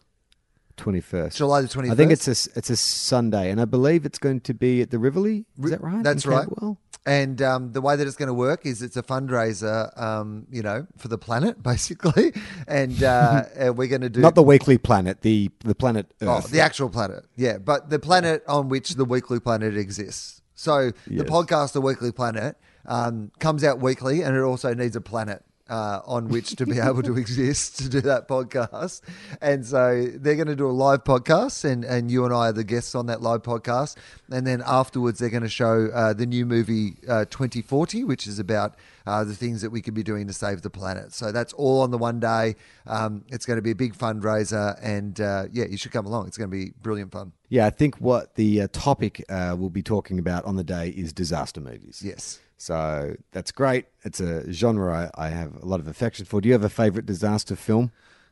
Twenty first. July the twenty. I think it's a it's a Sunday, and I believe it's going to be at the Rivoli. Is that right? That's right. Camberwell? And um, the way that it's going to work is it's a fundraiser, um, you know, for the planet, [laughs] basically. And uh, [laughs] uh, we're going to do Not the Weekly Planet, the the planet Oh, the actual planet. Yeah, but the planet on which the Weekly Planet exists. So the Yes. podcast, The Weekly Planet, um, comes out weekly, and it also needs a planet uh, on which to be [laughs] able to exist to do that podcast. And so they're going to do a live podcast, and, and you and I are the guests on that live podcast. And then afterwards, they're going to show uh, the new movie uh, 2040, which is about uh, the things that we could be doing to save the planet. So that's all on the one day. Um, it's going to be a big fundraiser, and uh, yeah, you should come along. It's going to be brilliant fun. Yeah, I think what the uh, topic uh, we'll be talking about on the day is disaster movies. Yes. So that's great. It's a genre I, I have a lot of affection for. Do you have a favorite disaster film?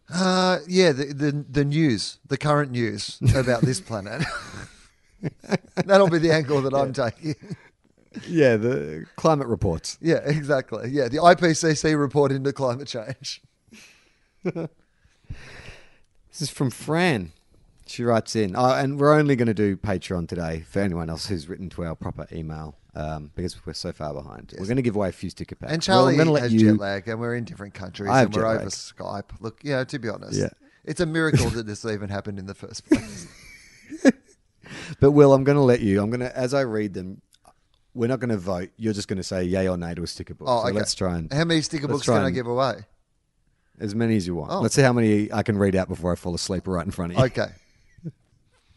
Uh, yeah, the, the the news, the current news about this planet. [laughs] That'll be the angle that I'm taking. Yeah, the climate reports. Yeah, exactly. Yeah, the IPCC report into climate change. [laughs] This is from Fran. She writes in, oh, and we're only going to do Patreon today for anyone else who's written to our proper email um, because we're so far behind. We're going to give away a few sticker packs. And Charlie let has you- jet lag, and we're in different countries, and we're over lag. Skype. Look, yeah, to be honest, Yeah. it's a miracle that this even happened in the first place. [laughs] But Will, I'm going to let you. I'm going to, as I read them, we're not going to vote. You're just going to say yay or nay to a sticker book. Oh, so okay. let's try and How many sticker books can I give away? as many as you want. Oh. Let's see how many I can read out before I fall asleep right in front of you. Okay.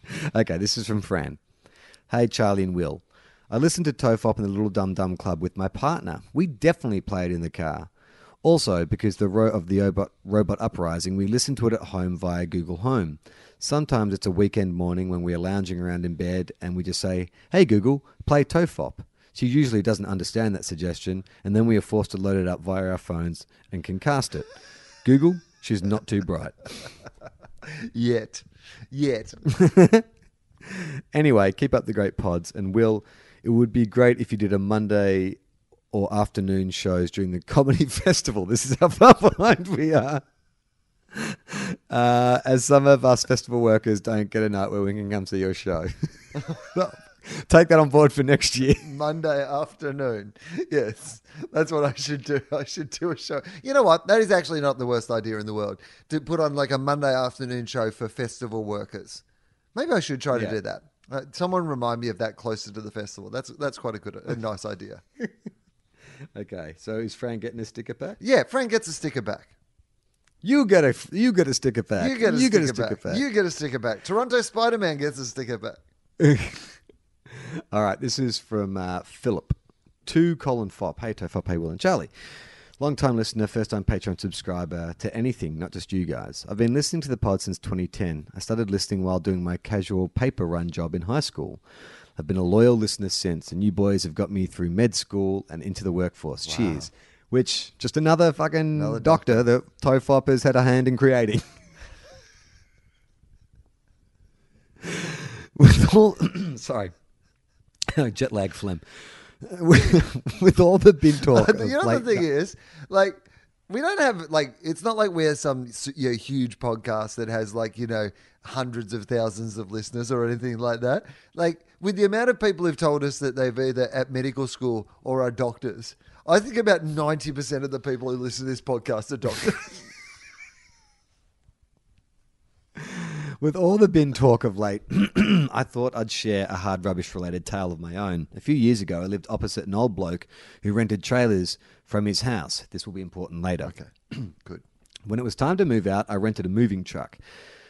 [laughs] Okay, this is from Fran. Hey, Charlie and Will. I listened to Tofop in the Little Dum Dum Club with my partner. We definitely played in the car. Also, because the ro- of the robot, robot uprising, we listen to it at home via Google Home. Sometimes it's a weekend morning when we are lounging around in bed and we just say, Hey Google, play Tofop. She usually doesn't understand that suggestion, and then we are forced to load it up via our phones and can cast it. Google, she's not too bright. [laughs] Yet. Yet. [laughs] Anyway, keep up the great pods. And Will, it would be great if you did a Monday or afternoon shows during the comedy [laughs] festival. This is how far [laughs] behind we are. Uh, as some of us festival workers don't get a night where we can come to your show. [laughs] Take that on board for next year. [laughs] Monday afternoon. Yes, that's what I should do. [laughs] I should do a show. You know what? That is actually not the worst idea in the world to put on like a Monday afternoon show for festival workers. Maybe I should try to Yeah. do that. Uh, someone remind me of that closer to the festival. That's that's quite a good, a nice idea. Okay, so is Fran getting a sticker back? Yeah, Frank gets a sticker back. You get a you get a sticker pack. You get a, you sticker, get a sticker back. pack. You get a sticker back. Toronto Spider Man gets a sticker back. All right, this is from uh, Philip. To Colin Fopp. Hey, To Fop, hey, Will and Charlie. Long time listener, first time Patreon subscriber to anything, not just you guys. I've been listening to the pod since 2010. I started listening while doing my casual paper run job in high school. I've been a loyal listener since, and you boys have got me through med school and into the workforce. Cheers. Which, just another fucking Another doctor, that Tofop has had a hand in creating. [laughs] [laughs] With all, [coughs] sorry, [laughs] jet lag phlegm. [laughs] With, all the big [laughs] talk, you know the thing is, like, we don't have like it's not like we're some you know, huge podcast that has like you know hundreds of thousands of listeners or anything like that. Like with the amount of people who've told us that they've either at medical school or are doctors, I think about ninety percent of the people who listen to this podcast are doctors. With all the bin talk of late, [clears throat] I thought I'd share a hard rubbish related tale of my own. A few years ago, I lived opposite an old bloke who rented trailers from his house. This will be important later. Okay. [clears throat] Good. When it was time to move out, I rented a moving truck,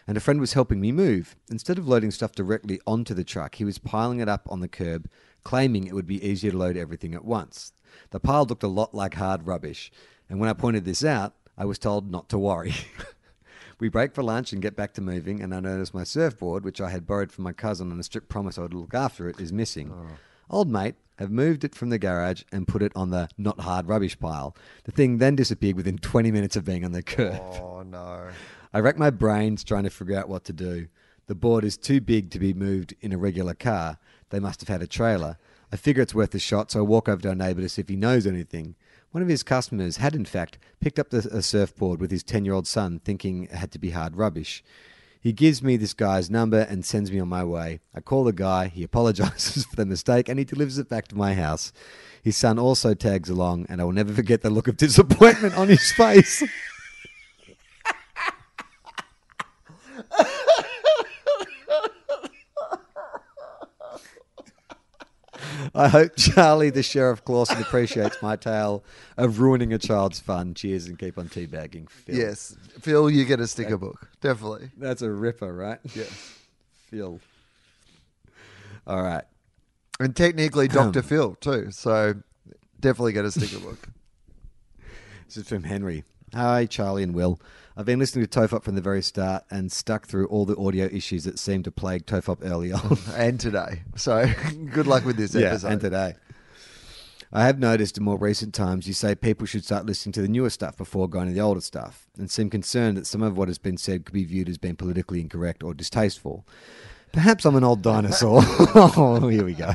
and a friend was helping me move. Instead of loading stuff directly onto the truck, he was piling it up on the curb, claiming it would be easier to load everything at once. The pile looked a lot like hard rubbish, and when I pointed this out, I was told not to worry. [laughs] we break for lunch and get back to moving, and I notice my surfboard, which I had borrowed from my cousin on a strict promise I would look after it, is missing. Oh. Old mate have moved it from the garage and put it on the not hard rubbish pile. The thing then disappeared within 20 minutes of being on the curb. Oh no. I rack my brains trying to figure out what to do. The board is too big to be moved in a regular car. They must have had a trailer. I figure it's worth a shot, so I walk over to our neighbour to see if he knows anything. One of his customers had, in fact, picked up the, a surfboard with his 10 year old son, thinking it had to be hard rubbish. He gives me this guy's number and sends me on my way. I call the guy, he apologizes [laughs] for the mistake, and he delivers it back to my house. His son also tags along, and I will never forget the look of disappointment on his [laughs] face. I hope Charlie, the Sheriff Clausen, appreciates my tale of ruining a child's fun. Cheers and keep on teabagging, Phil. Yes, Phil, you get a sticker book. Definitely. That's a ripper, right? Yeah. Phil. All right. And technically, Dr. Phil, too. So definitely get a sticker book. [laughs] This is from Henry. Hi, Charlie and Will. I've been listening to Tofop from the very start and stuck through all the audio issues that seemed to plague Tofop early on. [laughs] and today. So [laughs] good luck with this yeah, episode. and today. I have noticed in more recent times you say people should start listening to the newer stuff before going to the older stuff, and seem concerned that some of what has been said could be viewed as being politically incorrect or distasteful. Perhaps I'm an old dinosaur. [laughs] oh, here we go.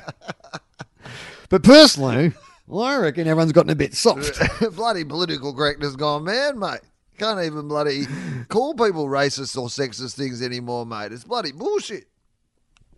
But personally, well, I reckon everyone's gotten a bit soft. [laughs] bloody political correctness gone man, mate. Can't even bloody call people racist or sexist things anymore, mate. It's bloody bullshit.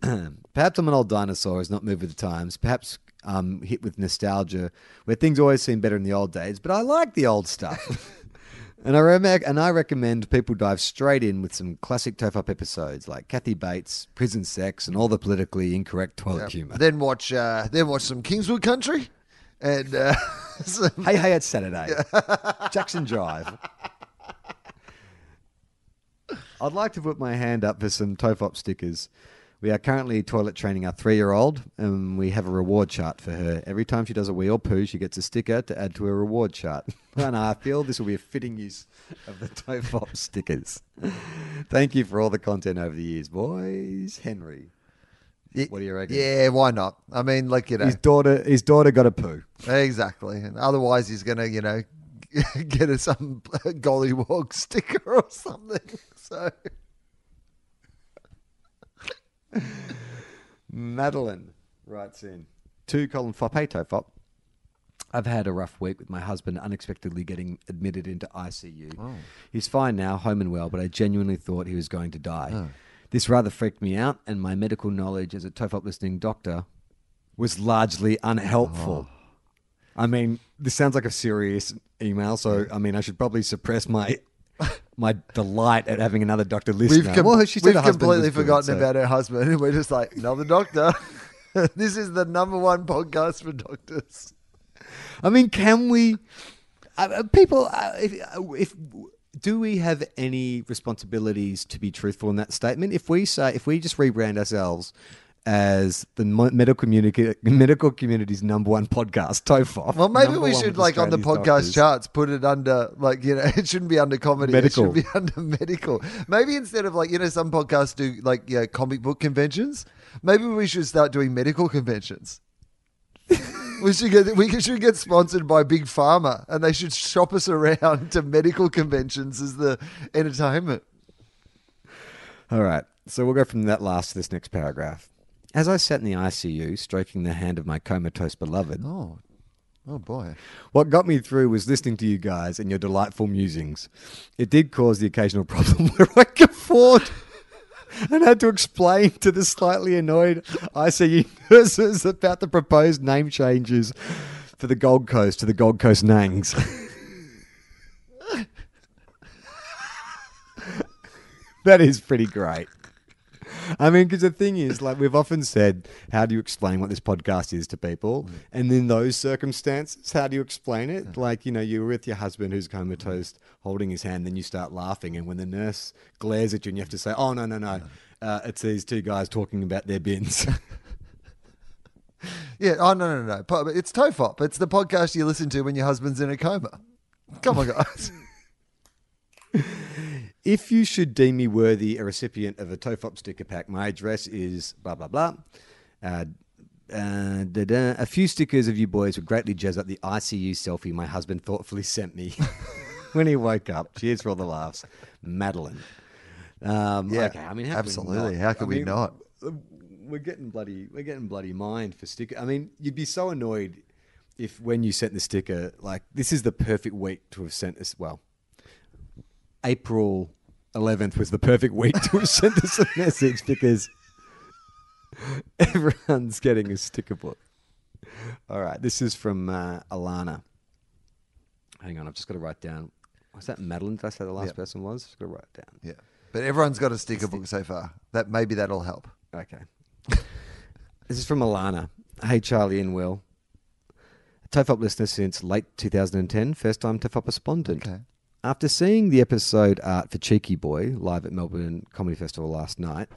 [clears throat] Perhaps I'm an old dinosaur who's not moved with the times. Perhaps um, hit with nostalgia, where things always seem better in the old days. But I like the old stuff. [laughs] and I rem- and I recommend people dive straight in with some classic Tofop episodes like Kathy Bates, Prison Sex, and all the politically incorrect toilet humour. Then watch, uh, then watch some Kingswood Country, and uh, [laughs] Hey, hey, it's Saturday. [laughs] Jackson Drive. I'd like to put my hand up for some Tofop stickers. We are currently toilet training our three year old, and we have a reward chart for her. Every time she does a wee or poo, she gets a sticker to add to her reward chart. [laughs] and I feel this will be a fitting use of the Tofop stickers. Thank you for all the content over the years, boys. Henry. What do you reckon? Yeah, why not? I mean, like you know, His daughter, his daughter got a poo. exactly. And otherwise, he's gonna, you know, [laughs] get us some [laughs] gollywog sticker or something. [laughs] So Madeline writes in to Colin Fop. Hey, Tofop. I've had a rough week with my husband unexpectedly getting admitted into ICU. Oh. He's fine now, home and well, but I genuinely thought he was going to die. Oh. This rather freaked me out, and my medical knowledge as a TOFOP listening doctor was largely unhelpful. I mean, this sounds like a serious email, so I mean, I should probably suppress my [laughs] my delight at having another doctor listening. We've, com- well, she said we've completely was good, forgotten so- about her husband, and we're just like, another doctor. [laughs] this is the number one podcast for doctors. I mean, can we, uh, uh, people, uh, if, uh, if do we have any responsibilities to be truthful in that statement? If we say, if we just rebrand ourselves as the medical community, medical community's number one podcast, TOFOP. Well, maybe we should, like, on the podcast doctors. charts, put it under, like, you know, [laughs] it shouldn't be under comedy. Medical. It should be [laughs] under medical. Maybe instead of, like, you know, some podcasts do, like, yeah, comic book conventions. Maybe we should start doing medical conventions. [laughs] we should get we should get sponsored by Big Pharma, and they should shop us around to medical conventions as the entertainment. All right. So we'll go from that last to this next paragraph. As I sat in the ICU, stroking the hand of my comatose beloved, Oh, oh boy. What got me through was listening to you guys and your delightful musings. It did cause the occasional [laughs] problem where I could afford [laughs] and had to explain to the slightly annoyed ICU nurses about the proposed name changes for the Gold Coast to the Gold Coast Nangs. [laughs] that is pretty great. I mean, because the thing is, like we've often said, how do you explain what this podcast is to people? Mm. And in those circumstances, how do you explain it? Mm. Like, you know, you're with your husband who's comatose, holding his hand, then you start laughing, and when the nurse glares at you, and you have to say, "Oh no, no, no, mm. uh, it's these two guys talking about their bins." [laughs] Yeah. Oh no no no. no. It's Tofop. It's the podcast you listen to when your husband's in a coma. Come on, guys. [laughs] If you should deem me worthy a recipient of a TOFOP sticker pack, my address is blah, blah, blah. Uh, uh, da-da. A few stickers of you boys would greatly jazz up the ICU selfie my husband thoughtfully [laughs] sent me [laughs] when he woke up. Cheers for all the laughs. Madeline. Um, Yeah, okay, I mean, absolutely. Could we not? How could we not? We're getting bloody, we're getting bloody mind for sticker. I mean, you'd be so annoyed if when you sent the sticker, like this is the perfect week to have sent us. Well, April 11th was the perfect week to [laughs] have sent us a message because [laughs] everyone's getting a sticker book. All right, this is from uh, Alana. Hang on, I've just got to write down. Was that Madeline? Did I say the last Yep. person was? Just got to write it down. Yeah. But everyone's got a sticker book so far. That maybe that'll help. Okay. [laughs] this is from Alana. Hey, Charlie and Will. TOFOP listener since late 2010, first time TOFOP respondent. Okay. After seeing the episode art for Cheeky Boy live at Melbourne Comedy Festival last night,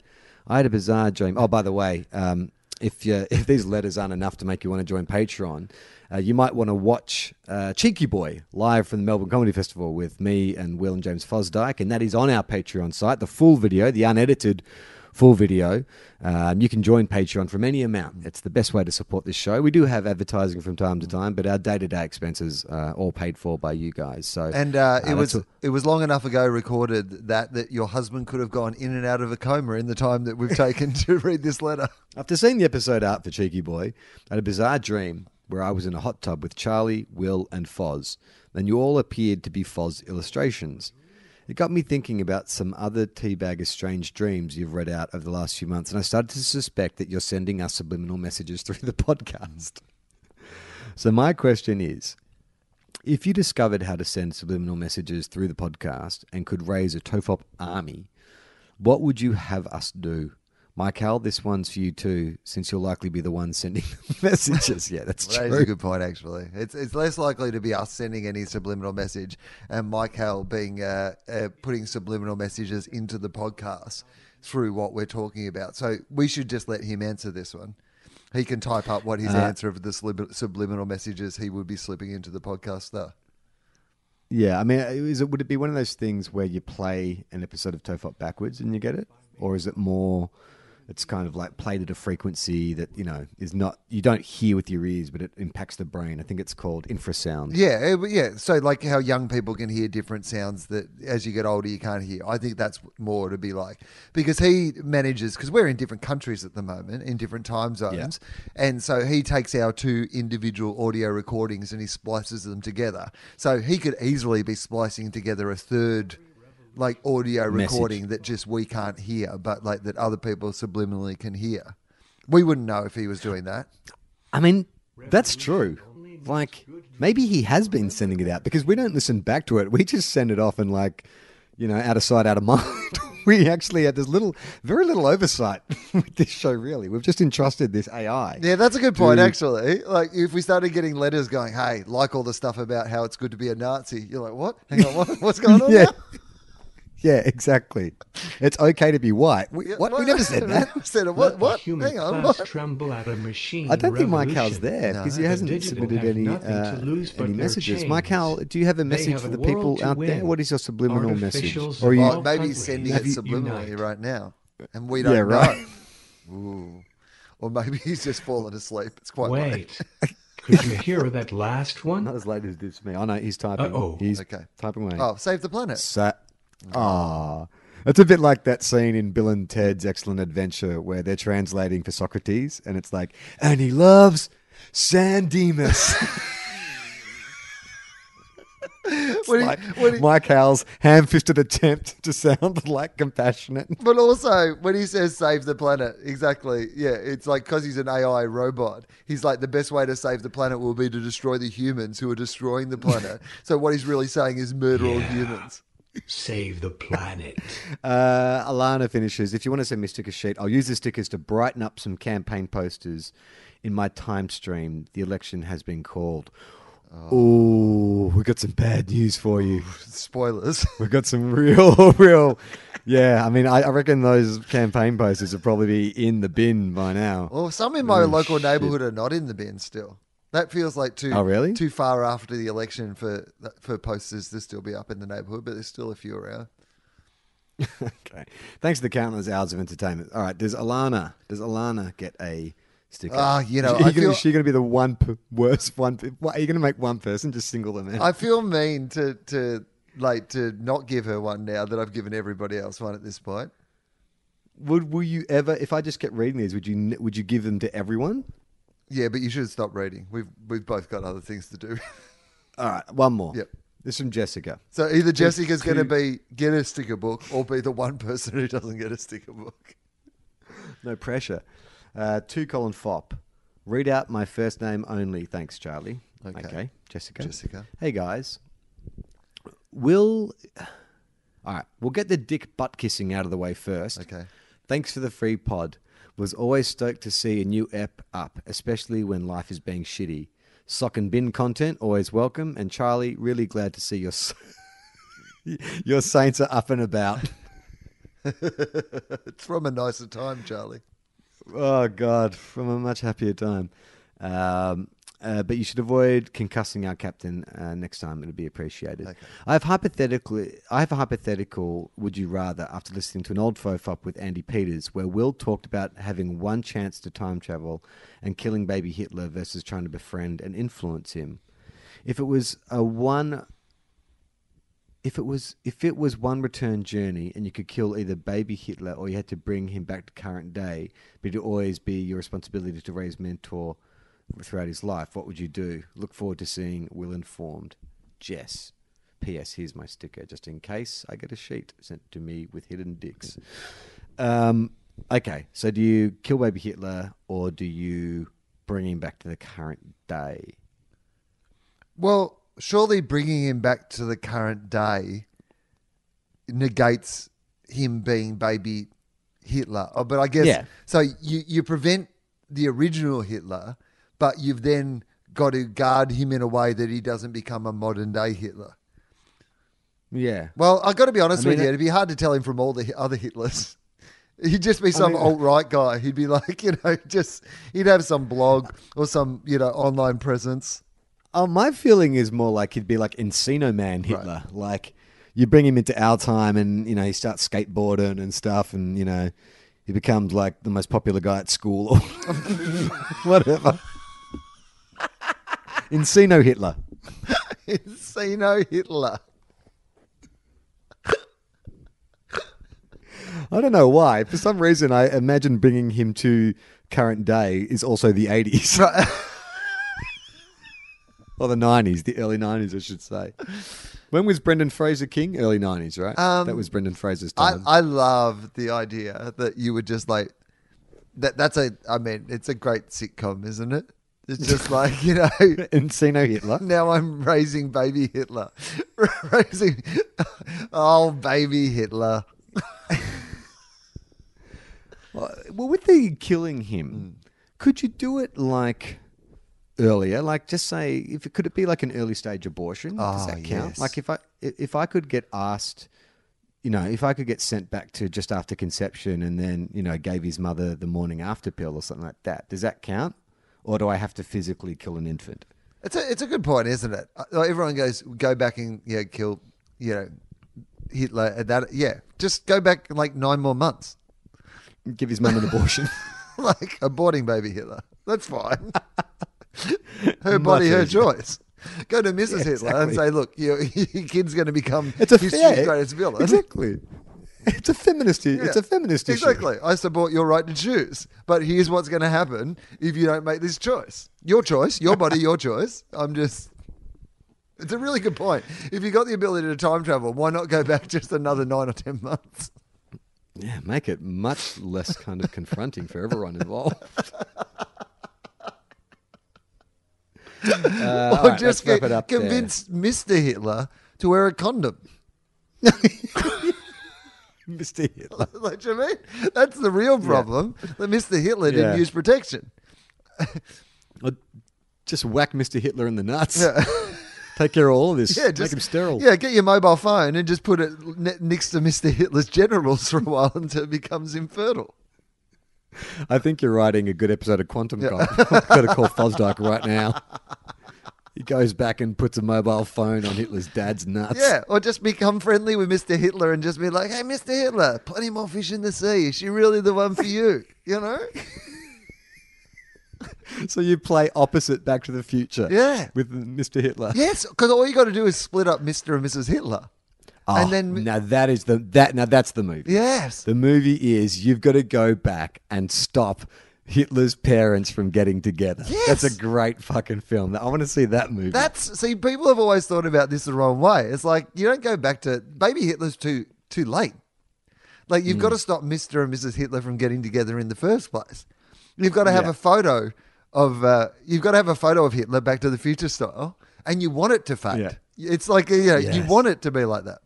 I had a bizarre dream. Oh, by the way, um, if you, [laughs] if these letters aren't enough to make you want to join Patreon, uh, you might want to watch uh, Cheeky Boy live from the Melbourne Comedy Festival with me and Will and James Fosdike, and that is on our Patreon site. The full video, the unedited full video. Um, you can join Patreon from any amount. It's the best way to support this show. We do have advertising from time to time, but our day to day expenses are all paid for by you guys. So And uh, it that's was a- it was long enough ago recorded that that your husband could have gone in and out of a coma in the time that we've [laughs] taken to read this letter. After seeing the episode art for Cheeky Boy, I had a bizarre dream where I was in a hot tub with Charlie, Will, and Foz. Then you all appeared to be Foz illustrations. It got me thinking about some other teabagger strange dreams you've read out over the last few months, and I started to suspect that you're sending us subliminal messages through the [laughs] podcast. So my question is, if you discovered how to send subliminal messages through the podcast and could raise a TOFOP army, what would you have us do? Michael, this one's for you too, since you'll likely be the one sending [laughs] the messages. Yeah, that's Well, true. that is a good point, actually. It's it's less likely to be us sending any subliminal message and Michael being uh, uh, putting subliminal messages into the podcast through what we're talking about. So we should just let him answer this one. He can type up what his Uh, answer of the subliminal messages he would be slipping into the podcast. Though. Yeah, I mean, is it would it be one of those things where you play an episode of TOFOP backwards and you get it, or is it more? It's kind of like played at a frequency that you know is not you don't hear with your ears, but it impacts the brain. I think it's called infrasound. Yeah, yeah. So like how young people can hear different sounds that as you get older you can't hear. I think that's more to be like because he manages because we're in different countries at the moment in different time zones, and so he takes our two individual audio recordings and he splices them together. So he could easily be splicing together a third like audio Message. recording that just we can't hear, but like that other people subliminally can hear. We wouldn't know if he was doing that. I mean, that's true. Like, maybe he has been sending it out because we don't listen back to it. We just send it off and, like, you know, out of sight, out of [laughs] mind. we actually had this little, very little oversight [laughs] with this show, really. We've just entrusted this AI. Yeah, that's a good point, Dude. actually. Like, if we started getting letters going, hey, like all the stuff about how it's good to be a Nazi, you're like, what? Hang on, what? what's going on? [laughs] Yeah. now? Yeah, exactly. It's okay to be white. We, Yeah, what? We never said that. [laughs] said it. What? Let What? human Hang on. class What? tremble at a machine I don't think Mike Hal's revolution. there No. because he hasn't submitted any uh, lose any their messages. Mike chains. Hal, do you have a message have for the people world to out there? What is your subliminal message? Or are you, Oh, maybe he's sending it subliminally unite. right now, and we don't Yeah, right. know. Ooh. Or maybe he's just fallen asleep. It's quite late. Could you hear that last [laughs] one? not as late as this me. I know he's typing. Uh-oh. He's Okay. typing away. Oh, save the planet. Sa- Ah, it's a bit like that scene in Bill and Ted's Excellent Adventure where they're translating for Socrates, and it's like, and he loves San Dimas. He- [laughs] like he- Mike Howell's ham-fisted attempt to sound [laughs] like compassionate. But also, when he says save the planet, exactly, yeah, it's like because he's an AI robot, he's like, the best way to save the planet will be to destroy the humans who are destroying the planet. [laughs] so, what he's really saying is murder all humans. Save the planet. [laughs] Uh, Alana finishes. If you want to send me a sticker sheet, I'll use the stickers to brighten up some campaign posters in my time stream. The election has been called. Oh, we got some bad news for you. Spoilers. [laughs] We've got some real, [laughs] real. Yeah, I mean, I, I reckon those campaign posters will probably be in the bin by now. Well, some in my Oh, local shit. neighbourhood are not in the bin still. That feels like too Oh, really? too far after the election for for posters to still be up in the neighbourhood, but there's still a few around. [laughs] okay. Thanks to the countless hours of entertainment. All right, does Alana? Does Alana get a sticker? Ah, you know, Is she, gonna, feel- is she going to be the one p- worst one? p- What, are you going to make one person just single them out? I feel mean to to like to not give her one now that I've given everybody else one at this point. Would will you ever, if I just kept reading these, would you would you give them to everyone? Yeah, but you should stop reading. We've we've both got other things to do. [laughs] All right, one more. Yep. This is from Jessica. So either Jessica's going to be get a sticker book or be the one [laughs] person who doesn't get a sticker book. No pressure. Uh, to Colin Fopp. Read out my first name only. Thanks, Charlie. Okay. Jessica. Jessica. Hey guys. We'll. All right, we'll get the dick butt kissing out of the way first. Okay. Thanks for the free pod. Was always stoked to see a new ep up, especially when life is being shitty. Sock and bin content always welcome. And Charlie, really glad to see your [laughs] your saints are up and about. It's [laughs] from a nicer time, Charlie. Oh God, from a much happier time. Um, uh, but you should avoid concussing our captain uh, next time. It'll be appreciated. Okay. I have hypothetically, I have a hypothetical. Would you rather? After listening to an old Tofop with Andy Peters, where Will talked about having one chance to time travel and killing baby Hitler versus trying to befriend and influence him. If it was a one if it was if it was one return journey and you could kill either baby Hitler or you had to bring him back to current day, but it'd always be your responsibility to raise mentor throughout his life, what would you do? Look forward to seeing Will informed. Jess. P.S. Here's my sticker, just in case I get a sheet sent to me with hidden dicks. Um, okay, so do you kill baby Hitler or do you bring him back to the current day? Well, surely bringing him back to the current day negates him being baby Hitler. Oh, but I guess Yeah. so. You you prevent the original Hitler, but you've then got to guard him in a way that he doesn't become a modern day Hitler. Yeah. Well, I've got to be honest I mean, with you. it- It'd be hard to tell him from all the other Hitlers. [laughs] He'd just be some mean- alt right guy. He'd be [laughs] like, you know, just he'd have some blog or some, you know, online presence. Oh, my feeling is more like he'd be like Encino Man Hitler. Like you bring him into our time, and you know he starts skateboarding and stuff, and you know he becomes like the most popular guy at school or [laughs] whatever. [laughs] Encino Hitler. [laughs] See no Hitler. I don't know why. For some reason, I imagine bringing him to current day is also the eighties [laughs] or the nineties, the early nineties, I should say. When was Brendan Fraser king? Early nineties, right? Um, that was Brendan Fraser's I, time. I love the idea that you would just like that. That's a. I mean, it's a great sitcom, isn't it? It's just like you know. [laughs] Encino Hitler. Now I'm raising baby Hitler, [laughs] raising oh baby Hitler. [laughs] Well, with the killing him, hmm. could you do it like earlier? Like, just say, if it could it be like an early stage abortion? Does Oh, that count? yes. Like, if I if I could get asked, you know, if I could get sent back to just after conception and then you know gave his mother the morning after pill or something like that, does that count? Or do I have to physically kill an infant? It's a it's a good point, isn't it? Uh, like, Everyone goes go back and yeah kill you know Hitler. and That yeah, just go back like nine more months, Give his mum an abortion. [laughs] like aborting baby Hitler. That's fine. [laughs] her body, her easier. choice. Go to Mrs. Yeah, Hitler and say, look, your, [laughs] your kid's going to become It's a history's fair, greatest villain. Exactly. [laughs] It's a feminist. Issue. It's a feminist issue. Exactly. I support your right to choose. But here's what's going to happen if you don't make this choice. Your choice, your body, your [laughs] choice. I'm just. It's a really good point. If you got the ability to time travel, why not go back just another nine or ten months? Yeah, make it much less kind of confronting for everyone involved. [laughs] Uh, or right, just get- it up there. convince Mr. Hitler to wear a condom. [laughs] Mr. Hitler. [laughs] like, do you mean? That's the real problem. That Mr. Hitler didn't Yeah. use protection. Just whack Mr. Hitler in the nuts. Yeah. [laughs] Take care of all of this. Yeah, Make him sterile. Yeah, get your mobile phone and just put it ne- next to Mr. Hitler's genitals for a while until it becomes infertile. I think you're writing a good episode of Quantum Cop. I've got to call Fosdike right now. He goes back and puts a mobile phone on Hitler's dad's nuts. Yeah, or just become friendly with Mr. Hitler and just be like, "Hey, Mr. Hitler, plenty more fish in the sea. Is she really the one for you?" [laughs] You know? [laughs] So you play opposite Back to the Future. Yeah. With Mr. Hitler. yes, because all you got to do is split up Mr. and Mrs. Hitler, Oh, and then now that is the that now that's the movie. yes, The movie is you've got to go back and stop Hitler's parents from getting together. Yes. That's a great fucking film. I want to see that movie. that's see. People have always thought about this the wrong way. It's like you don't go back to baby Hitler's too too late. Like you've Hmm. got to stop Mr. and Mrs. Hitler from getting together in the first place. You've got to have Yeah. a photo of uh, you've got to have a photo of Hitler Back to the Future style, and you want it to fade. It's like you know, you want it to be like that.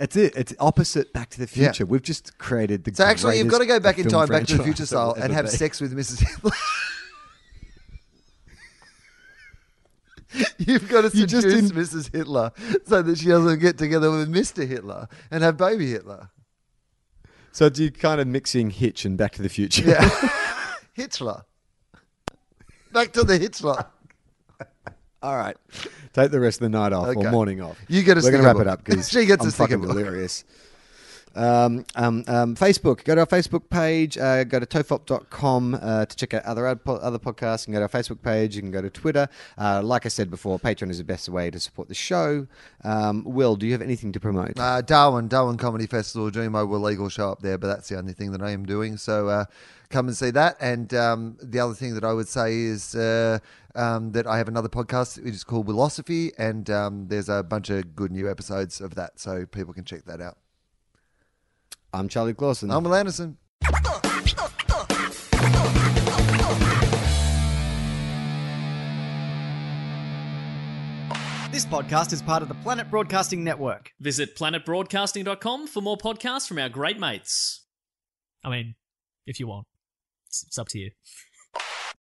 It's it. It's opposite Back to the. Future. We've just created the. So actually, you've got to go back in time, Back to the Future [laughs] style, and have sex with Mrs. Hitler. [laughs] You've got to You just seduce didn't- Mrs. Hitler so that she doesn't get together with Mr. Hitler and have baby Hitler. So do you kind of mixing Hitch and Back to the Future? Yeah. [laughs] Hitler. Back to the Hitler. All right. Take the rest of the night off Okay. or morning off. You get a We're going to wrap book. it up [laughs] because She gets a I'm sticker fucking delirious. Um, um, um, Facebook. Go to our Facebook page. Uh, go to tofop.com uh, to check out other ad- po- other podcasts. You can go to our Facebook page. You can go to Twitter. Uh, like I said before, Patreon is the best way to support the show. Um, Wil, do you have anything to promote? Uh, Darwin, Darwin Comedy Festival, doing my Wilegal show up there, but that's the only thing that I am doing. So uh, come and see that. And um, the other thing that I would say is uh, um, that I have another podcast which is called Wilosophy, and um, there's a bunch of good new episodes of that, so people can check that out. I'm Charlie Clausen. I'm Wil Anderson. This podcast is part of the Planet Broadcasting Network. Visit planetbroadcasting.com for more podcasts from our great mates. I mean, if you want, it's, it's up to you.